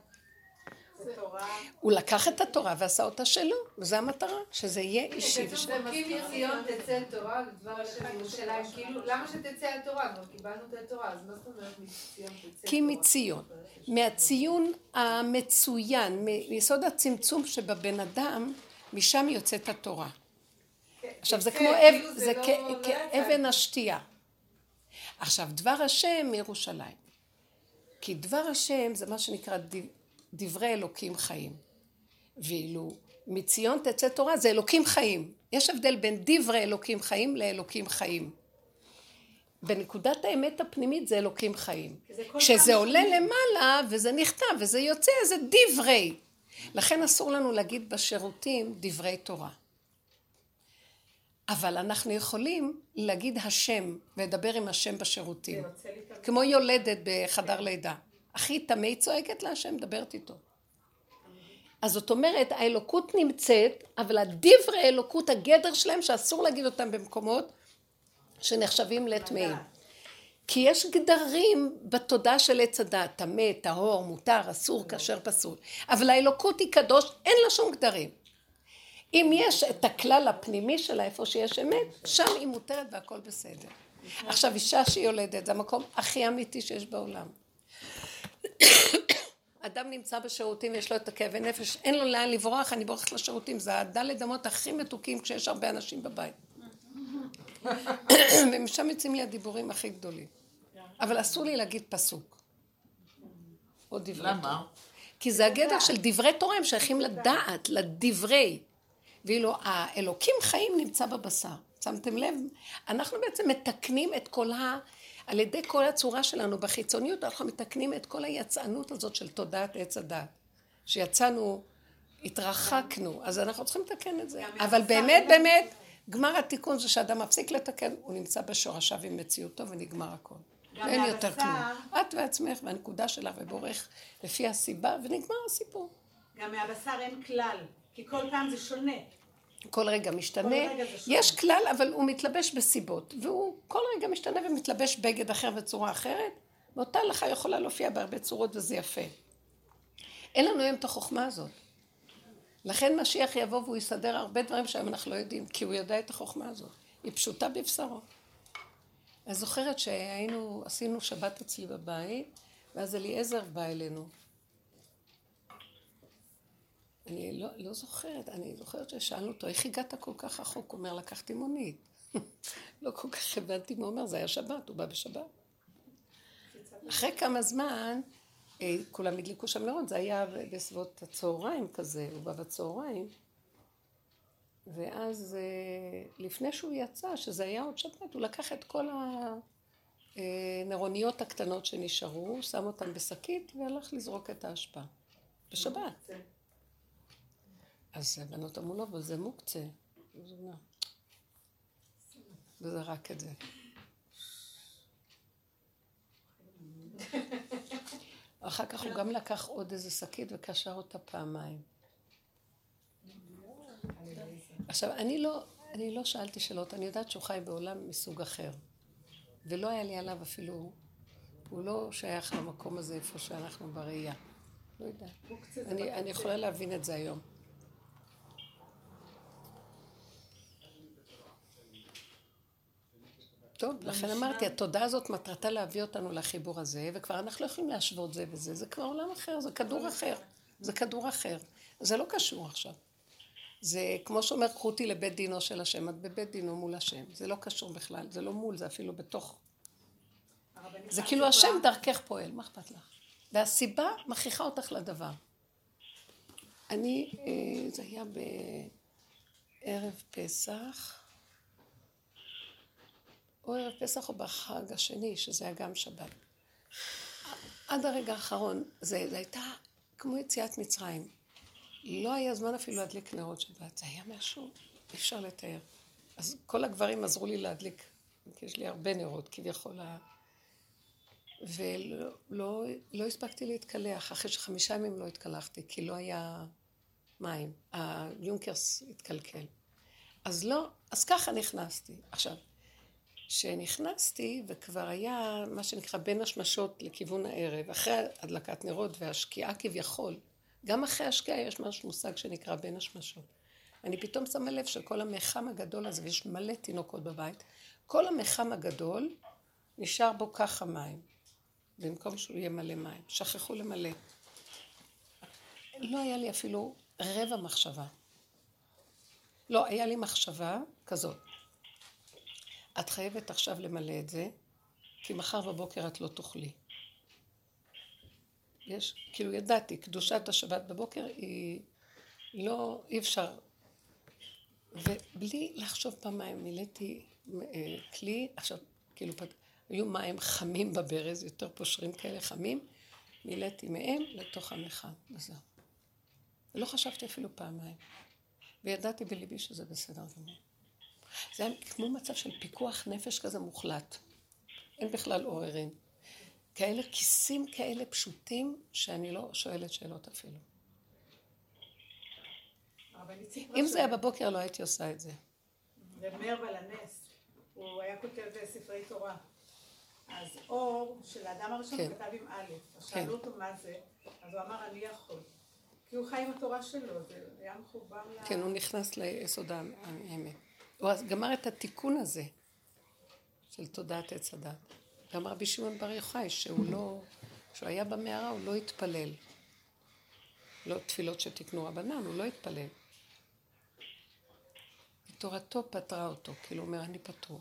הוא לקח את התורה ועשה אותה שלו, וזו המטרה, שזה יהיה אישי. כי מציון תצא תורה ודבר השם ירושלים, כאילו, למה שתצא התורה? כבר קיבלנו את התורה, אז מה זאת אומרת מציון תצא כי תורה? מציון. מהציון המצוין, מיסוד הצמצום שבבן אדם, משם יוצאת התורה. עכשיו זה כמו כאילו לא- לא כאבן השתייה. עכשיו דבר השם מירושלים. כי דבר השם זה מה שנקרא דברי אלוקים חיים. ואילו מציון תצא תורה זה אלוקים חיים. יש הבדל בין דברי אלוקים חיים לאלוקים חיים. בנקודת האמת הפנימית זה אלוקים חיים. כשזה עולה שונים. למעלה וזה נכתב וזה יוצא זה דברי. לכן אסור לנו להגיד בשירותים דברי תורה. אבל אנחנו יכולים להגיד השם ולדבר עם השם בשירותים. כמו יולדת בחדר לידה. אחי טמא צועקת להשם, מדברת איתו. אז זאת אומרת, האלוקות נמצאת, אבל הדברי אלוקות, הגדר שלהם, שאסור להגיד אותם במקומות שנחשבים לטמאים. כי יש גדרים בתודעה של עץ הדעת, טמא, טהור, מותר, אסור, כשר, פסול. אבל האלוקות היא קדוש, אין לה שום גדרים. אם יש את הכלל הפנימי שלה, איפה שיש אמת, שם היא מותרת והכל בסדר. עכשיו, אישה שיולדת, זה המקום הכי אמיתי שיש בעולם. אדם נמצא בשירותים ויש לו את הכאבי נפש, אין לו לאן לברוח, אני בורחת לשירותים, זה הדלת אמות הכי מתוקים כשיש הרבה אנשים בבית. ומשם יוצאים לי הדיבורים הכי גדולים. אבל אסור לי להגיד פסוק. או דברי תורה. למה? כי זה הגדר של דברי תורה, הם שייכים לדעת, לדברי. ואילו האלוקים חיים נמצא בבשר. שמתם לב? אנחנו בעצם מתקנים את כל ה... על ידי כל הצורה שלנו בחיצוניות, אנחנו מתקנים את כל היצאנות הזאת של תודעת עץ הדת. שיצאנו, התרחקנו, אז אנחנו צריכים לתקן את זה. אבל באמת, באמת, גמר התיקון זה שאדם מפסיק לתקן, הוא נמצא בשורשיו עם מציאותו ונגמר הכל. גם אין יותר כלום. את ועצמך והנקודה שלך ובורך לפי הסיבה, ונגמר הסיפור. גם מהבשר אין כלל, כי כל פעם זה שונה. כל רגע משתנה, כל רגע. יש כלל אבל הוא מתלבש בסיבות, והוא כל רגע משתנה ומתלבש בגד אחר וצורה אחרת, ואותה הלכה יכולה להופיע בהרבה צורות וזה יפה. אין לנו היום את החוכמה הזאת. לכן משיח יבוא והוא יסדר הרבה דברים שהיום אנחנו לא יודעים, כי הוא יודע את החוכמה הזאת. היא פשוטה בבשרו. אני זוכרת שהיינו, עשינו שבת אצלי בבית, ואז אליעזר בא אלינו. אני לא, לא זוכרת, אני זוכרת ששאלנו אותו, איך הגעת כל כך רחוק? הוא אומר, לקחתי מונית. לא כל כך הבנתי מה הוא אומר, זה היה שבת, הוא בא בשבת. אחרי כמה זמן, אה, כולם הדליקו שם נרות, זה היה בסביבות הצהריים כזה, הוא בא בצהריים. ואז אה, לפני שהוא יצא, שזה היה עוד שבת, הוא לקח את כל הנרוניות הקטנות שנשארו, שם אותן בשקית והלך לזרוק את האשפה. בשבת. אז הבנות אמרו לו, אבל זה מוקצה. אומר, וזרק את זה. אחר כך הוא גם לקח עוד איזה שקית וקשר אותה פעמיים. עכשיו, אני לא, אני לא שאלתי שאלות, אני יודעת שהוא חי בעולם מסוג אחר. ולא היה לי עליו אפילו, הוא לא שייך למקום הזה איפה שאנחנו בראייה. לא יודעת. אני, אני יכולה להבין את זה היום. טוב, לכן אמרתי, התודעה הזאת מטרתה להביא אותנו לחיבור הזה, וכבר אנחנו לא יכולים להשוות זה וזה, זה כבר עולם אחר, זה כדור אחר, זה כדור אחר. זה לא קשור עכשיו. זה כמו שאומר, קחו אותי לבית דינו של השם, את בבית דינו מול השם. זה לא קשור בכלל, זה לא מול, זה אפילו בתוך. זה כאילו השם דרכך פועל, מה אכפת לך? והסיבה מכריחה אותך לדבר. אני, אה, זה היה בערב פסח, או ערב פסח או בחג השני, שזה היה גם שבת. עד הרגע האחרון, זה, זה הייתה כמו יציאת מצרים. לא היה זמן אפילו להדליק נרות שבת, זה היה משהו, אי אפשר לתאר. אז כל הגברים עזרו לי להדליק, כי יש לי הרבה נרות כביכול. ולא לא, לא הספקתי להתקלח, אחרי שחמישה ימים לא התקלחתי, כי לא היה מים. היונקרס התקלקל. אז לא, אז ככה נכנסתי. עכשיו, כשנכנסתי וכבר היה מה שנקרא בין השמשות לכיוון הערב, אחרי הדלקת נרות והשקיעה כביכול, גם אחרי השקיעה יש משהו מושג שנקרא בין השמשות. אני פתאום שמה לב שכל המחם הגדול הזה, ויש מלא תינוקות בבית, כל המחם הגדול נשאר בו ככה מים, במקום שהוא יהיה מלא מים. שכחו למלא. לא היה לי אפילו רבע מחשבה. לא, היה לי מחשבה כזאת. את חייבת עכשיו למלא את זה, כי מחר בבוקר את לא תאכלי. יש, כאילו ידעתי, קדושת השבת בבוקר היא לא, אי אפשר. ובלי לחשוב פעמיים, מילאתי אה, כלי, עכשיו, כאילו, פת- היו מים חמים בברז, יותר פושרים כאלה חמים, מילאתי מהם לתוך המכל, וזהו. ולא חשבתי אפילו פעמיים. וידעתי בליבי שזה בסדר גמור. זה היה כמו מצב של פיקוח נפש כזה מוחלט. אין בכלל עוררין. כאלה כיסים כאלה פשוטים, שאני לא שואלת שאלות אפילו. אם זה היה בבוקר, לא הייתי עושה את זה. במאיר בלנס, הוא היה כותב ספרי תורה. אז אור של האדם הראשון כן. כתב עם א', אז כן. שאלו אותו מה זה, אז הוא אמר אני יכול. כי הוא חי עם התורה שלו, זה היה מחובר ל... כן, הוא נכנס ליסוד האמת. הוא גמר את התיקון הזה של תודעת עץ הדת. גם רבי שמעון בר יוחאי, שהוא לא, כשהוא היה במערה, הוא לא התפלל. לא תפילות שתיקנו רבנן, הוא לא התפלל. תורתו פטרה אותו, כאילו הוא אומר, אני פטור.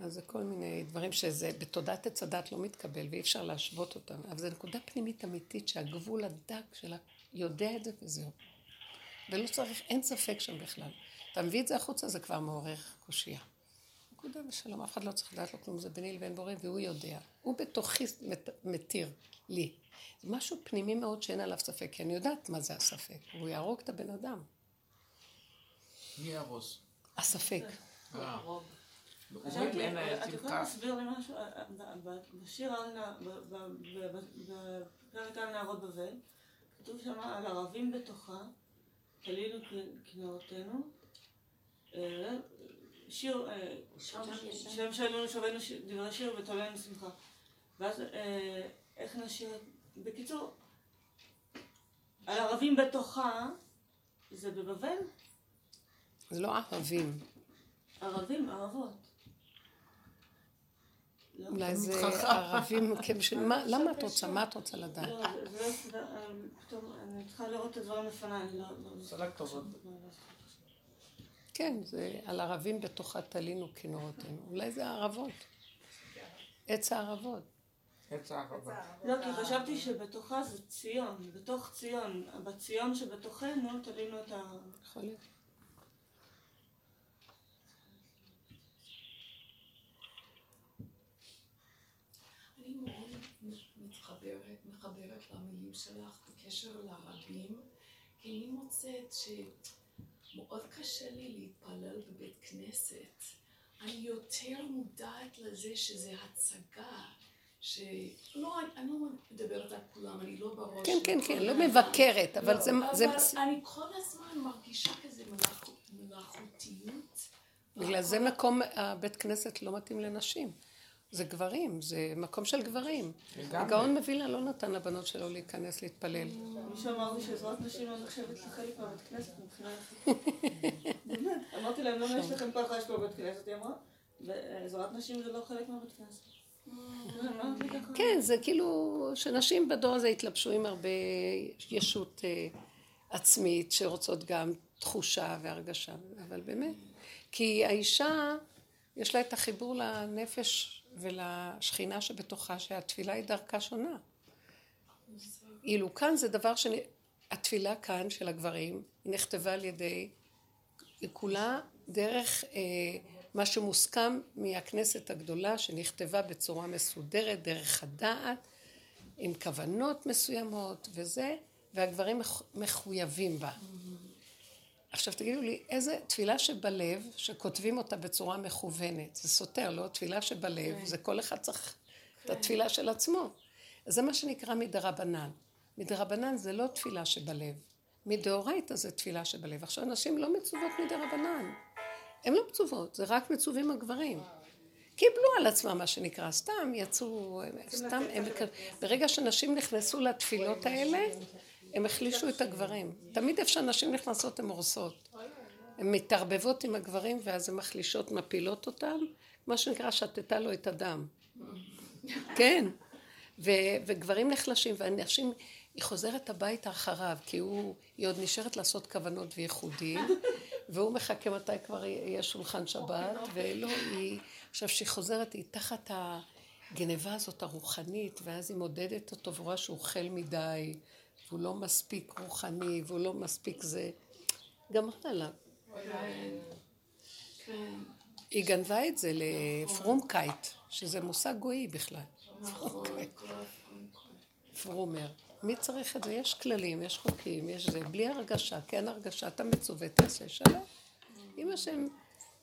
אז זה כל מיני דברים שזה בתודעת עץ הדת לא מתקבל ואי אפשר להשוות אותם, אבל זו נקודה פנימית אמיתית שהגבול הדק שלה יודע את זה וזהו. ולא צריך, אין ספק שם בכלל. אתה מביא את זה החוצה, זה כבר מעורר קושייה. נקודה ושלום, אף אחד לא צריך לדעת לו כלום, זה ביני לבין בורא, והוא יודע. הוא בתוכי מת, מתיר לי. זה משהו פנימי מאוד שאין עליו ספק, כי אני יודעת מה זה הספק. הוא יהרוג את הבן אדם. מי יהרוס? הספק. אה. אין את יכולה. להסביר לי משהו? אה, אה, בשיר בפרק על נערות בבל, כתוב שם על ערבים בתוכה, תלינו כנרותינו, אה, שיר, אה, שם שאלונו שווינו ש- דברי שיר ותולנו שמחה. ואז אה, איך נשיר, את- בקיצור, על ערבים בתוכה, זה בבבל? זה לא ערבים. ערבים, ערבות. לא? אולי זה ערבים, מה- למה את רוצה? מה את רוצה לדעת? לא, לא פתאום אני צריכה לראות את הדברים לפניי, אני לא... כן, זה על ערבים בתוכה תלינו כנורותינו. אולי זה הערבות. עץ הערבות. עץ הערבה. לא, כי חשבתי שבתוכה זה ציון, בתוך ציון, בציון שבתוכנו תלינו את ה... יכול להיות. אני מאוד מתחברת, מחברת למילים שלך בקשר לערבים, כי אני מוצאת שמאוד קשה לי להתפלל בבית כנסת. אני יותר מודעת לזה שזה הצגה, ש... לא, אני, לא מדברת על כולם, אני לא בראש. כן, כן, כן, לא. מבקרת, אבל זה... לא, זה- אבל אני כל הזמן מרגישה כזה מלאכ- מלאכותיות. בגלל זה מקום הבית כנסת לא מתאים לנשים. זה גברים, זה מקום של גברים. לגמרי. הגאון מווילנה לא נתן לבנות שלו להיכנס להתפלל. מישהו אמר לי שעזרת נשים לא נחשבת כחלק מהבית כנסת מבחינה... באמת, אמרתי להם, למה יש לכם ככה, יש פה בית כנסת? היא אמרה, ועזרת נשים זה לא חלק מהבית כנסת. אמרת לי ככה. כן, זה כאילו שנשים בדור הזה התלבשו עם הרבה ישות אה, עצמית שרוצות גם תחושה והרגשה, אבל באמת. כי האישה, יש לה את החיבור לנפש ולשכינה שבתוכה, שהתפילה היא דרכה שונה. אילו כאן זה דבר ש... התפילה כאן של הגברים היא נכתבה על ידי, היא כולה דרך אה, מה שמוסכם מהכנסת הגדולה שנכתבה בצורה מסודרת, דרך הדעת, עם כוונות מסוימות וזה, והגברים מח- מחויבים בה. עכשיו תגידו לי, איזה תפילה שבלב, שכותבים אותה בצורה מכוונת, זה סותר, לא? תפילה שבלב, זה כל אחד צריך את התפילה של עצמו. זה מה שנקרא מדרבנן. מדרבנן זה לא תפילה שבלב. מדאורייתא זה תפילה שבלב. עכשיו, נשים לא מצוות מדרבנן. הן לא מצוות, זה רק מצווים הגברים. קיבלו על עצמם מה שנקרא, סתם יצאו, סתם, הם, ברגע שנשים נכנסו לתפילות האלה, הם החלישו את הגברים. תמיד איפה שנשים נכנסות הן הורסות. הן מתערבבות עם הגברים ואז הן מחלישות, מפילות אותם, מה שנקרא שתתה לו את הדם. כן. ו- וגברים נחלשים, והנשים, היא חוזרת הביתה אחריו, כי הוא, היא עוד נשארת לעשות כוונות וייחודים, והוא מחכה מתי כבר יהיה שולחן שבת, ולא, היא, עכשיו שהיא חוזרת, היא תחת הגניבה הזאת הרוחנית, ואז היא מודדת אותו ורואה שהוא אוכל מדי, והוא לא מספיק רוחני, והוא לא מספיק זה. גמרת עליו. היא גנבה את זה לפרומקייט, שזה מושג גוי בכלל. נכון, פרומר. מי צריך את זה? יש כללים, יש חוקים, יש זה. בלי הרגשה, כן הרגשה, אתה מצווה, תעשה שלום. אם השם,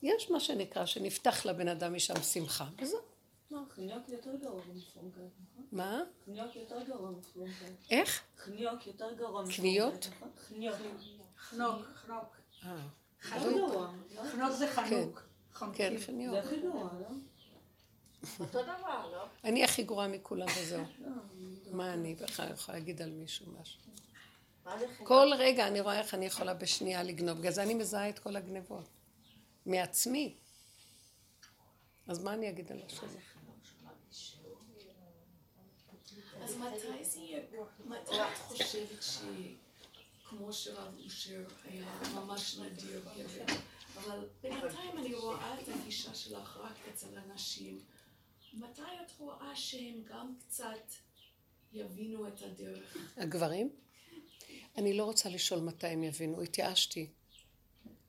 יש מה שנקרא, שנפתח לבן אדם משם שמחה, וזהו. חניוק יותר גרוע מפרומקייט, נכון? מה? חניוק יותר גרוע מפרומקייט. איך? חניוק יותר גרוע מפרומקייט. קניות? נכון? חניוק. חנוק, חנוק. אה. לא? חנוק זה חנוק. כן, זה חניוק. הכי גרוע, לא? אותו דבר, לא? אני הכי גרועה מכולם וזהו. מה אני בכלל יכולה להגיד על מישהו משהו? זה? כל רגע אני רואה איך אני יכולה בשנייה לגנוב, בגלל זה אני מזהה את כל הגנבות. מעצמי. אז מה אני אגיד על השם? אז מתי זה יהיה, מתי את חושבת שכמו שרב אושר היה ממש נדיר גבר, אבל בינתיים אני רואה את הגישה שלך רק אצל אנשים. מתי את רואה שהם גם קצת יבינו את הדרך? הגברים? אני לא רוצה לשאול מתי הם יבינו, התייאשתי.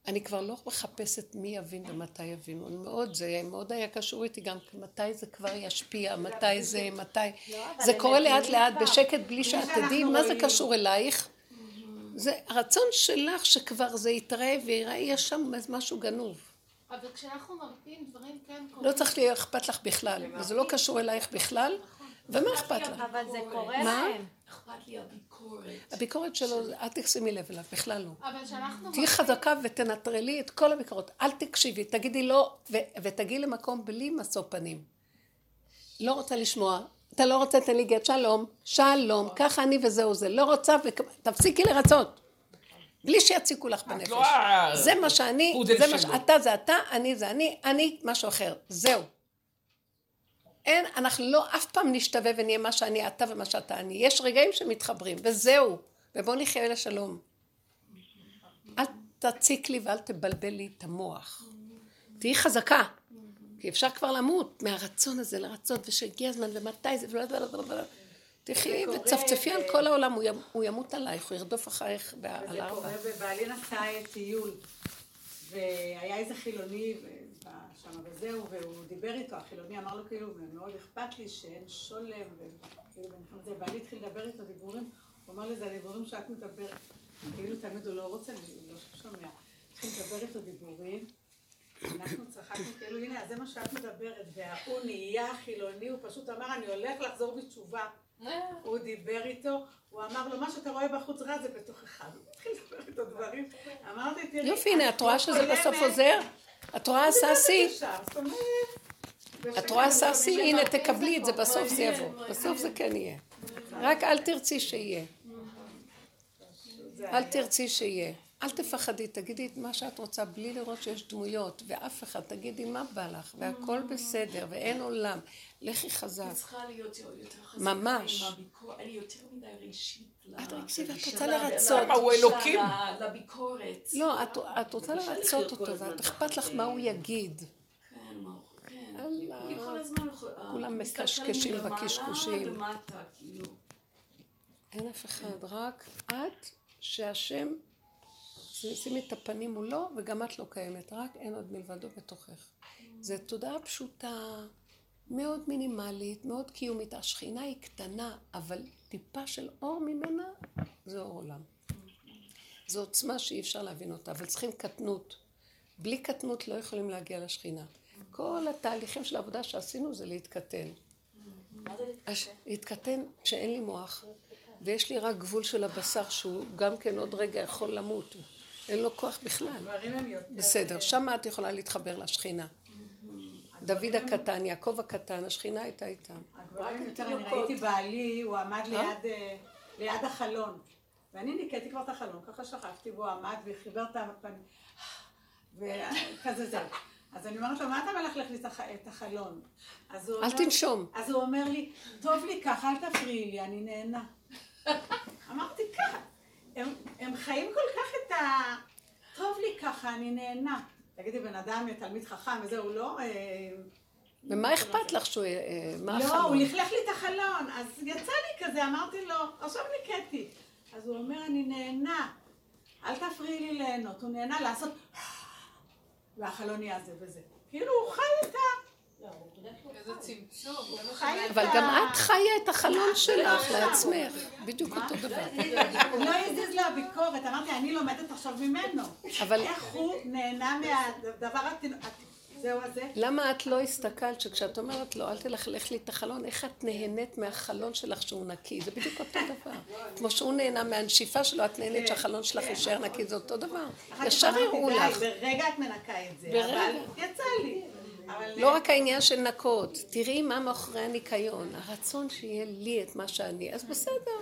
אני כבר לא מחפשת מי יבין ומתי יבינו. מאוד, זה מאוד היה קשור איתי גם, מתי זה כבר ישפיע, מתי זה, מתי... לא, זה הם קורה לאט לאט. בשקט בלי שאת תדעי מה זה. קשור אלייך. זה הרצון שלך שכבר זה יתראה ויראה, יש שם משהו גנוב. אבל כשאנחנו מרפים דברים כן קורים. לא צריך להיות אכפת לך בכלל, וזה לא קשור אלייך בכלל, ומה אכפת לך? אבל זה קורה מה? להם. אכפת לי הביקורת. הביקורת שלו, אל תשימי לב אליו, בכלל לא. אבל כשאנחנו תהיי חזקה ותנטרלי את כל הביקורות. אל תקשיבי, תגידי לא, ו- ותגיעי למקום בלי משוא פנים. לא רוצה לשמוע. אתה לא רוצה, תן לי גט, שלום, שלום, ככה אני וזהו זה. לא רוצה, ותפסיקי לרצות. בלי שיציקו לך בנפש. לא זה מה שאני, זה מה. שאתה זה אתה, אני זה אני, אני משהו אחר. זהו. אין, אנחנו לא אף פעם נשתווה ונהיה מה שאני אתה ומה שאתה אני. יש רגעים שמתחברים, וזהו. ובואו נחיה לשלום. אל תציק לי ואל תבלבל לי את המוח. תהיי חזקה. כי אפשר כבר למות מהרצון הזה לרצות, ושהגיע הזמן, ומתי זה, ולא יודע, תחי וצפצפי על כל העולם, הוא ימ- הוא ימות עלייך, הוא ירדוף אחרייך ב- על וזה הארבע. קורה, ובעלי נסע טיול, והיה איזה חילוני שם וזהו, והוא דיבר איתו, החילוני אמר לו כאילו, מאוד אכפת לי שאין שולם, וכאילו, בעלי התחיל לדבר איתו דיבורים, הוא אמר לי, זה הדיבורים שאת מדברת, כאילו תמיד הוא לא רוצה, הוא לא שומע, התחיל לדבר איתו דיבורים, אנחנו צחקנו כאילו, הנה, זה מה שאת מדברת, וההוא נהיה חילוני, הוא פשוט אמר, אני הולך לחזור בתשובה. הוא דיבר איתו, הוא אמר לו, מה שאתה רואה בחוץ רע זה בתוכך. הוא התחיל לדבר איתו דברים. אמרתי, תראי, יופי, הנה, את רואה לא שזה בסוף. עוזר? את רואה ססי? את רואה ססי? הנה, תקבלי את זה, בסוף זה יבוא. בסוף זה כן יהיה. רק אל תרצי שיהיה. אל תרצי שיהיה. אל תפחדי, תגידי את מה שאת רוצה בלי לראות שיש דמויות, ואף אחד, תגידי מה בא לך, והכל בסדר, ואין עולם. לכי חזק. את צריכה להיות יותר חזקה ממש. אני יותר מדי רגשית. את רגשית, ואת לגישה- רוצה לרצות. הוא אלוקים. לביקורת. לא, את, את רוצה לרצות אותו, ואת אכפת לך מה הוא יגיד. כן, מה- כן. אה, כולם מסתכלים מקשקשים בקשקושים. כאילו. אין אף אחד, רק את, שהשם, שימי את הפנים מולו, וגם את לא קיימת, רק אין עוד מלבדו בתוכך. זו תודעה פשוטה, מאוד מינימלית, מאוד קיומית. השכינה היא קטנה, אבל טיפה של אור ממנה, זה אור עולם. זו עוצמה שאי אפשר להבין אותה, אבל צריכים קטנות. בלי קטנות לא יכולים להגיע לשכינה. כל התהליכים של העבודה שעשינו זה להתקטן. להתקטן כשאין לי מוח, ויש לי רק גבול של הבשר שהוא גם כן עוד רגע יכול למות. אין לו כוח בכלל. בסדר, שם את יכולה להתחבר לשכינה. דוד הקטן, יעקב הקטן, השכינה הייתה איתם. הגברים יותר, אני ראיתי בעלי, הוא עמד אה? ליד, אה, ליד החלון. ואני ניקאתי כבר את החלון, ככה שכבתי, והוא עמד וחיבר את הפנים. וכזה זהו. אז אני אומרת לו, מה אתה מלכלך לי את הח- את החלון? אל תנשום. אז הוא אומר לי, טוב לי ככה, אל תפריעי לי, אני נהנה. אמרתי ככה, הם, הם חיים כל כך את ה... טוב לי ככה, אני נהנה. תגידי, בן אדם תלמיד חכם וזה, הוא לא... אה, ומה אכפת לך שהוא... אה, מה לא, הוא? לכלך לי את החלון, אז יצא לי כזה, אמרתי לו, עכשיו ניקאתי. אז הוא אומר, אני נהנה, אל תפריעי לי ליהנות, הוא נהנה לעשות... והחלון יהיה זה וזה. כאילו, הוא חי את ה... איזה צמצום. את אבל. גם את חיה את החלום שלך לעצמך. בדיוק אותו דבר. לא הזיז לו הביקורת, אמרתי, אני לומדת עכשיו ממנו. אבל- איך הוא נהנה מהדבר. זהו הזה. למה את לא הסתכלת שכשאת אומרת לו, אל תלכלך לי את החלון, איך את נהנית מהחלון שלך שהוא נקי? זה בדיוק אותו דבר. כמו שהוא נהנה מהנשיפה שלו, את נהנית שהחלון שלך יישאר נקי, זה אותו דבר. ישר די, לך. ברגע את מנקה את זה. אבל יצא לי. לא רק העניין של נקות, תראי מה מאחורי הניקיון, הרצון שיהיה לי את מה שאני, אז בסדר.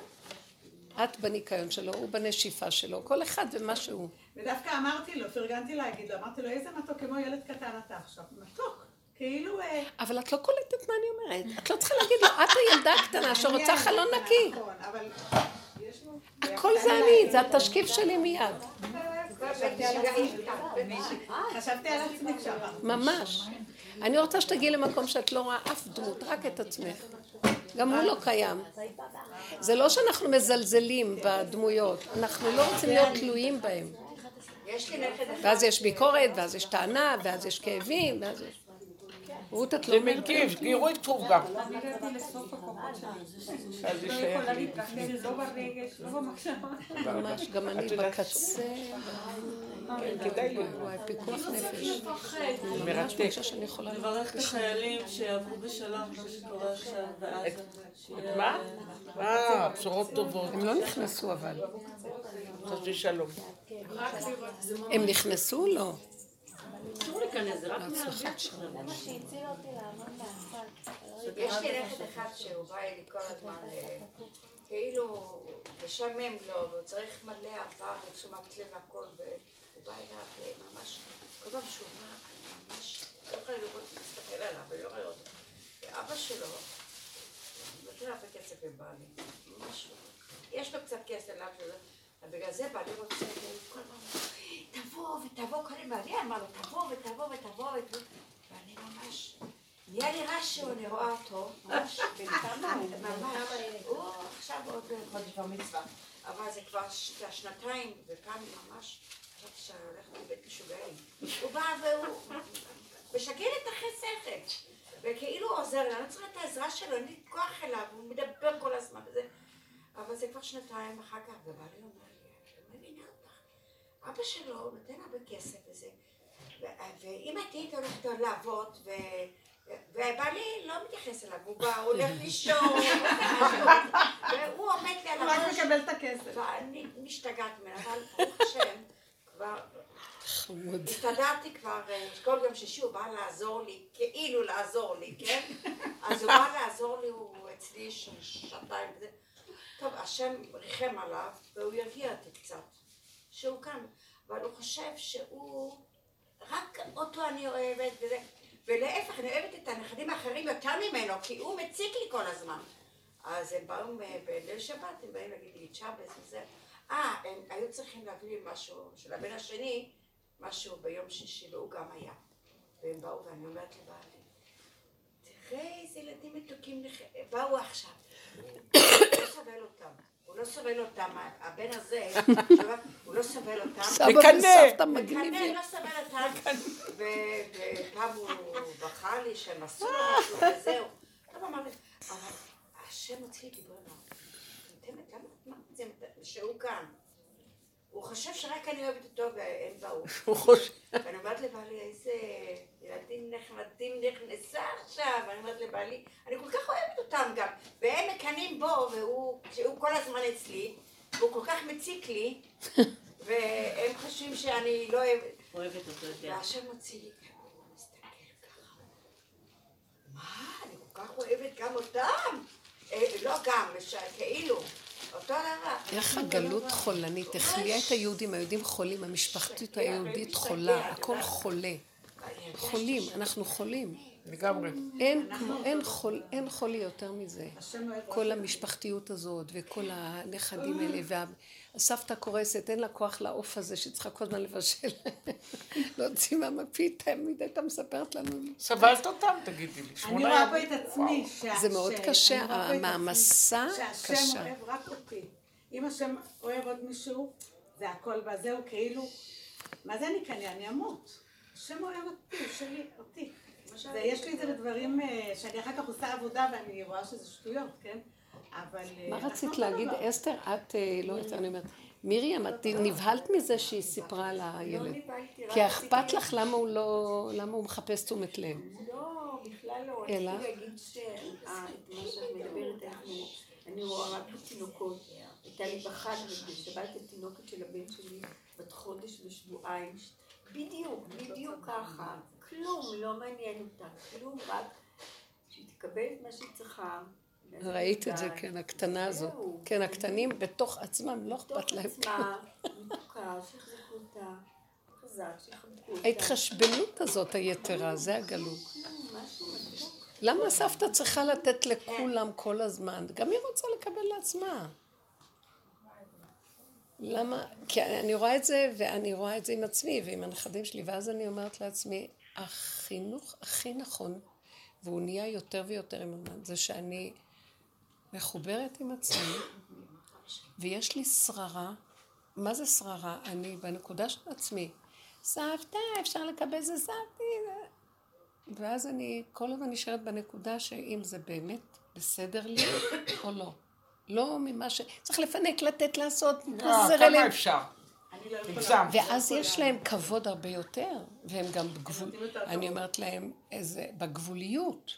את בניקיון שלו, הוא בנשיפה שלו, כל אחד ומה שהוא. ודווקא אמרתי לו, פרגנתי להגיד לו, אמרתי לו, איזה מתוק, כמו ילד קטן אתה עכשיו. מתוק. כאילו... אה, אבל את לא קולטת מה אני אומרת. את לא צריכה להגיד לו, את הילדה הקטנה שרוצה חלון נקי. נכון. הכל זה אני, זה התשקיף שלי מיד. חשבתי על עצמי. כשאמרת. ממש. אני רוצה שתגיעי למקום שאת לא רואה אף דמות, רק את עצמך. גם הוא לא קיים. זה לא שאנחנו מזלזלים בדמויות, אנחנו לא רוצים להיות תלויים בהם. ואז יש ביקורת, ואז יש טענה, ואז יש כאבים, ואז יש... רות, את לא זה אומרת... מגיב, תראו את טוב גם. אני הגעתי לסוף הכוחות שלי. אז זה לא שייך יכולה לי. להתרכז, לא ברגש, לא במחשבה. ממש, גם אני את יודעת- בקצה, כן, כדאי לי. וואי, פיקוח נפש. מרתק. מרגישה שאני יכולה... לברך את החיילים שיעברו בשלום מה שקורה עכשיו בעזה. מה? אה, בשורות טובות. הם לא נכנסו אבל. חסי שלום. הם נכנסו? לא. אסור להיכנס, זה רק בהצלחת שלום. זה מה שהציל אותי לעמוד מהצד. יש לי נכד אחד שהוא בא אלי כל הזמן, אה, כאילו משעמם לו, והוא צריך מלא אהבה ותשומת לב והכל, והוא בא אליו אה, ממש, כל פעם שהוא בא, אני ממש לא יכולה לראות, להסתכל עליו ולא רואה אותו. ואבא שלו, נותן הרבה כסף לבעלי, ממש, יש לו קצת כסף ובגלל זה בעלי רוצה, כל הזמן, תבוא ותבוא, קודם בעלי אמר לו, תבוא ותבוא ותבוא, ות- ואני ממש... נהיה לי רעש שאני רואה אותו, ממש, ממש, הוא עכשיו עוד חודש בר מצווה, אבל זה כבר שנתיים, ופעם ממש, חשבתי שאני הולכת לבית משוגעים. הוא בא והוא משגע לי את אחרי שכל, וכאילו עוזר לי, אני לא צריכה את העזרה שלו, אין לי כוח אליו, הוא מדבר כל הזמן, וזה, אבל זה כבר שנתיים אחר כך, אומר לי, אותך, אבא שלו נותן הרבה כסף וזה, ואם את היית הולכת לעבוד, ו... ובעלי לא מתייחס אליו, הוא בא, הוא הולך לישון, והוא עומד לי על הוא רק הראש, מקבל את הכסף. ואני משתגעת ממנו, אבל ברוך השם, כבר חמוד. הסתדרתי כבר, אה, כל יום שישי הוא בא לעזור לי, כאילו לעזור לי, כן? אז הוא בא לעזור לי, הוא אצלי ש- שעתיים וזה. טוב, השם ריחם עליו, והוא ירגיע אותי קצת, שהוא כאן, אבל הוא חושב שהוא, רק אותו אני אוהבת וזה, ולהפך, אני אוהבת את הנכדים האחרים יותר ממנו, כי הוא מציק לי כל הזמן. אז הם באו בליל שבת, הם באים להגיד לי צ'אבס וזה. אה, הם היו צריכים להביא לי משהו של הבן השני, משהו ביום שישי, והוא גם היה. והם באו, ואני אומרת לבעלי, תראה איזה ילדים מתוקים באו עכשיו. לא סובל אותם. הוא לא סובל אותם, הבן הזה, הוא לא סובל אותם. סבא מקנא. וסבתא מקנא, מגניבים. לא סובל אותם. ופעם הוא בכה לי שהם עשו לו משהו וזהו. טוב, אמרתי, אבל השם הוציא לי דיברנו. נותנת, למה את שהוא כאן? הוא חושב שרק אני אוהבת אותו והם באו. הוא חושב. ואני אומרת לבעלי, איזה ילדים נחמדים נכנסה עכשיו, ואני אומרת לבעלי, אני כל כך אוהבת אותם גם, והם מקנאים בו, והוא, שהוא כל הזמן אצלי, והוא כל כך מציק לי, והם חושבים שאני לא אוהבת, אוהבת אותו יותר. והשם מוציא לי. מה, אני כל כך אוהבת גם אותם? אה, לא גם, כאילו, אותו דבר. איך הגלות חולנית החליאה את היהודים, היהודים חולים, המשפחתית היהודית חולה, הכל חולה. חולים, אנחנו חולים. לגמרי. אין כמו, אין חול, אין חולי יותר מזה. כל המשפחתיות הזאת, וכל הנכדים האלה, והסבתא קורסת, אין לה כוח לעוף הזה שצריכה כל הזמן לבשל. להוציא מהמפית, תמיד הייתה מספרת לנו. סבלת אותם, תגידי לי. אני רואה פה. את עצמי, זה מאוד קשה, המעמסה שהשם קשה. אוהב רק אותי. אם השם אוהב עוד מישהו, זה הכל בזה, הוא כאילו, מה זה אני כנראה, אני אמות. השם אוהב אותי, שלי, אותי. ויש לי את זה בדברים אה, שאני אחר כך עושה עבודה ואני רואה שזה שטויות, כן? אה, מה רצית להגיד. אסתר? את, אה, לא יודעת, אני אומרת, מרים, את נבהלת מזה שהיא סיפרה על הילד. נבהלתי, רק כי אכפת לך למה הוא לא, למה הוא מחפש תשומת לב. לא, בכלל לא. אלא? רציתי להגיד שאת מה שאת מדברת, אני רואה רק תינוקות. הייתה לי בחג בשבת התינוקת של הבן שלי, בת חודש ושבועיים. בדיוק, בדיוק ככה. כלום לא מעניין אותה. כלום, רק שהיא תקבל את מה שהיא צריכה. ראית את זה, כן, הקטנה הזאת. כן, הקטנים בתוך עצמם, לא אכפת בתוך להם. אותה. ההתחשבנות הזאת היתרה, זה הגלות. למה הסבתא צריכה לתת לכולם כל הזמן? גם היא רוצה לקבל לעצמה. למה? כי אני רואה את זה, ואני רואה את זה עם עצמי ועם הנכדים שלי, ואז אני אומרת לעצמי, החינוך הכי נכון, והוא נהיה יותר ויותר עם הזמן, זה שאני מחוברת עם עצמי, ויש לי שררה. מה זה שררה? אני בנקודה של עצמי. סבתא, אפשר לקבל זה סבתי. ואז אני כל הזמן נשארת בנקודה שאם זה באמת בסדר לי או לא. לא ממה ש... צריך לפנק, לתת, לעשות, לא, כמה אפשר? לא. ואז יש להם כבוד הרבה יותר, והם גם בגבול... אני אומרת להם. בגבוליות.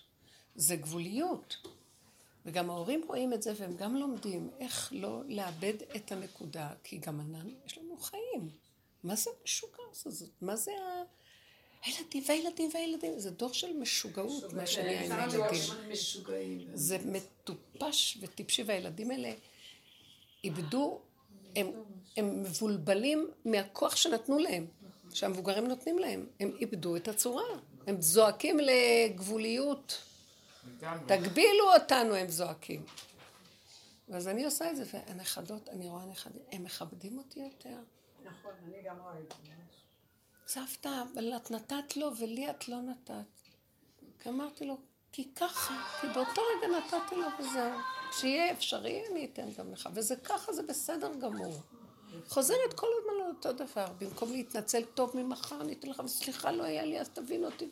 זה גבוליות. וגם ההורים רואים את זה, והם גם לומדים איך לא לאבד את הנקודה, כי גם ענן, יש לנו חיים. מה זה המשוגע הזאת? מה זה ה... הילדים והילדים והילדים, זה דור של משוגעות, מה שנהיה עם הילדים. זה מטופש וטיפשי, והילדים האלה איבדו, הם, הם מבולבלים מהכוח שנתנו להם, שהמבוגרים נותנים להם. הם איבדו את הצורה, הם זועקים לגבוליות. תגבילו אותנו, הם זועקים. ואז אני עושה את זה, והנכדות, אני רואה נכדים, הם מכבדים אותי יותר. נכון, אני גם רואה את זה. סבתא, אבל את נתת לו ולי את לא נתת. כי אמרתי לו, כי ככה, כי באותו רגע נתתי לו וזהו. כשיהיה אפשרי אני אתן גם לך, וזה ככה, זה בסדר גמור. חוזרת כל הזמן על אותו דבר, במקום להתנצל טוב ממחר, אני אתן לך, וסליחה, לא היה לי, אז תבין אותי.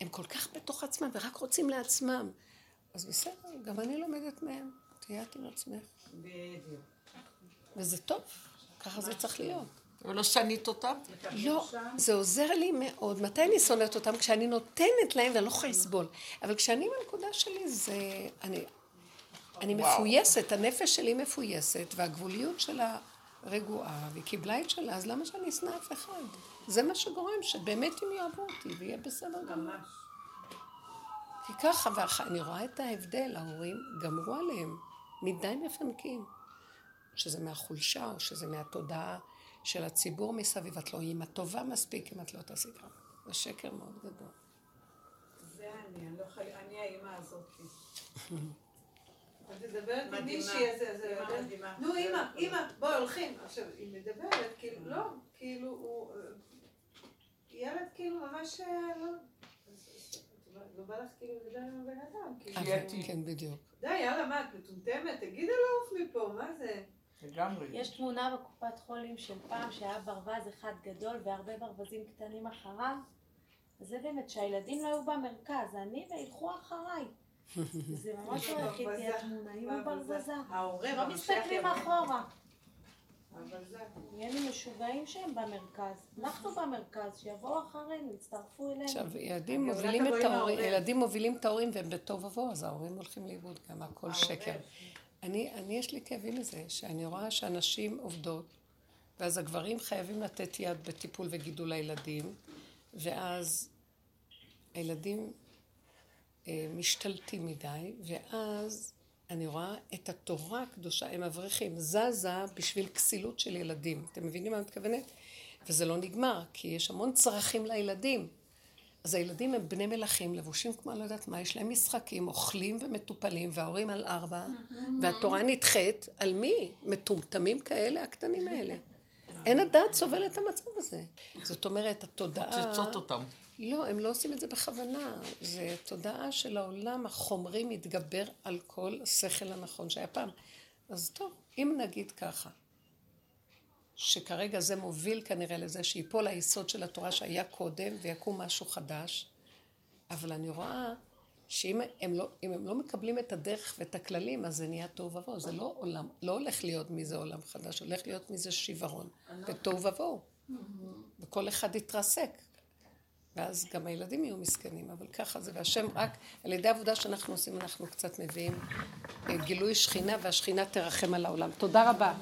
הם כל כך בתוך עצמם ורק רוצים לעצמם. אז בסדר, גם אני לומדת מהם. תהיה את עם עצמך. בדיוק. וזה טוב, ככה זה צריך להיות. ולא שנית אותם? לא, זה עוזר לי מאוד. מתי אני שונאת אותם? כשאני נותנת להם ואני לא יכולה לסבול. אבל כשאני בנקודה שלי זה... אני, אני מפויסת, הנפש שלי מפויסת, והגבוליות שלה רגועה, והיא קיבלה את שלה, אז למה שאני אשנא אף אחד? זה מה שגורם שבאמת הם יאהבו אותי, ויהיה בסדר גמור. כי ככה, ואני רואה את ההבדל, ההורים גמרו עליהם, מדי מפנקים. שזה מהחולשה, או שזה מהתודעה של הציבור מסביב. את לא אימא טובה מספיק אם את לא תעשי ככה. זה שקר מאוד גדול. זה אני, אני לא האימא הזאתי. את מדברת עם מישהי, אז זה... נו, אימא, אימא, בואי, הולכים. עכשיו, היא מדברת, כאילו, לא, כאילו, הוא... ילד כאילו ממש לא... לא בא לך כאילו לדבר עם הבן אדם, כאילו... כן, בדיוק. די, יאללה, מה, את מטומטמת? תגידי לעוף מפה, מה זה? לגמרי. יש תמונה בקופת חולים של פעם שהיה ברווז אחד גדול והרבה ברווזים קטנים אחריו. זה באמת שהילדים לא היו במרכז, אני וילכו אחריי. זה ממש הולך איתי התמונה עם הברווזה. לא מסתכלים אחורה. נהיינו משוגעים שהם במרכז. אנחנו במרכז, שיבואו אחרינו, יצטרפו אלינו. עכשיו, ילדים מובילים את ההורים, ילדים מובילים את ההורים והם בתוהו אז ההורים הולכים לאיבוד גם, הכל שקר. אני, אני, יש לי כאבים מזה, שאני רואה שאנשים עובדות, ואז הגברים חייבים לתת יד בטיפול וגידול הילדים, ואז הילדים משתלטים מדי, ואז אני רואה את התורה הקדושה, הם אברכים, זזה בשביל כסילות של ילדים. אתם מבינים מה אני מתכוונת? וזה לא נגמר, כי יש המון צרכים לילדים. אז הילדים הם בני מלכים, לבושים כמו לא יודעת מה, יש להם משחקים, אוכלים ומטופלים, וההורים על ארבע, והתורה נדחית, על מי? מטומטמים כאלה, הקטנים האלה. אין הדעת סובל את המצב הזה. זאת אומרת, התודעה... פוצצות אותם. לא, הם לא עושים את זה בכוונה. זה תודעה של העולם החומרי מתגבר על כל השכל הנכון שהיה פעם. אז טוב, אם נגיד ככה, שכרגע זה מוביל כנראה לזה שיפול היסוד של התורה שהיה קודם ויקום משהו חדש, אבל אני רואה שאם הם לא, הם לא מקבלים את הדרך ואת הכללים, אז זה נהיה תוהו ובוהו. זה לא עולם, לא הולך להיות מזה עולם חדש, הולך להיות מזה שיוורון ותוהו ובוהו. וכל אחד יתרסק. ואז גם הילדים יהיו מסכנים, אבל ככה זה. והשם רק על ידי העבודה שאנחנו עושים, אנחנו קצת מביאים גילוי שכינה, והשכינה תרחם על העולם. תודה רבה.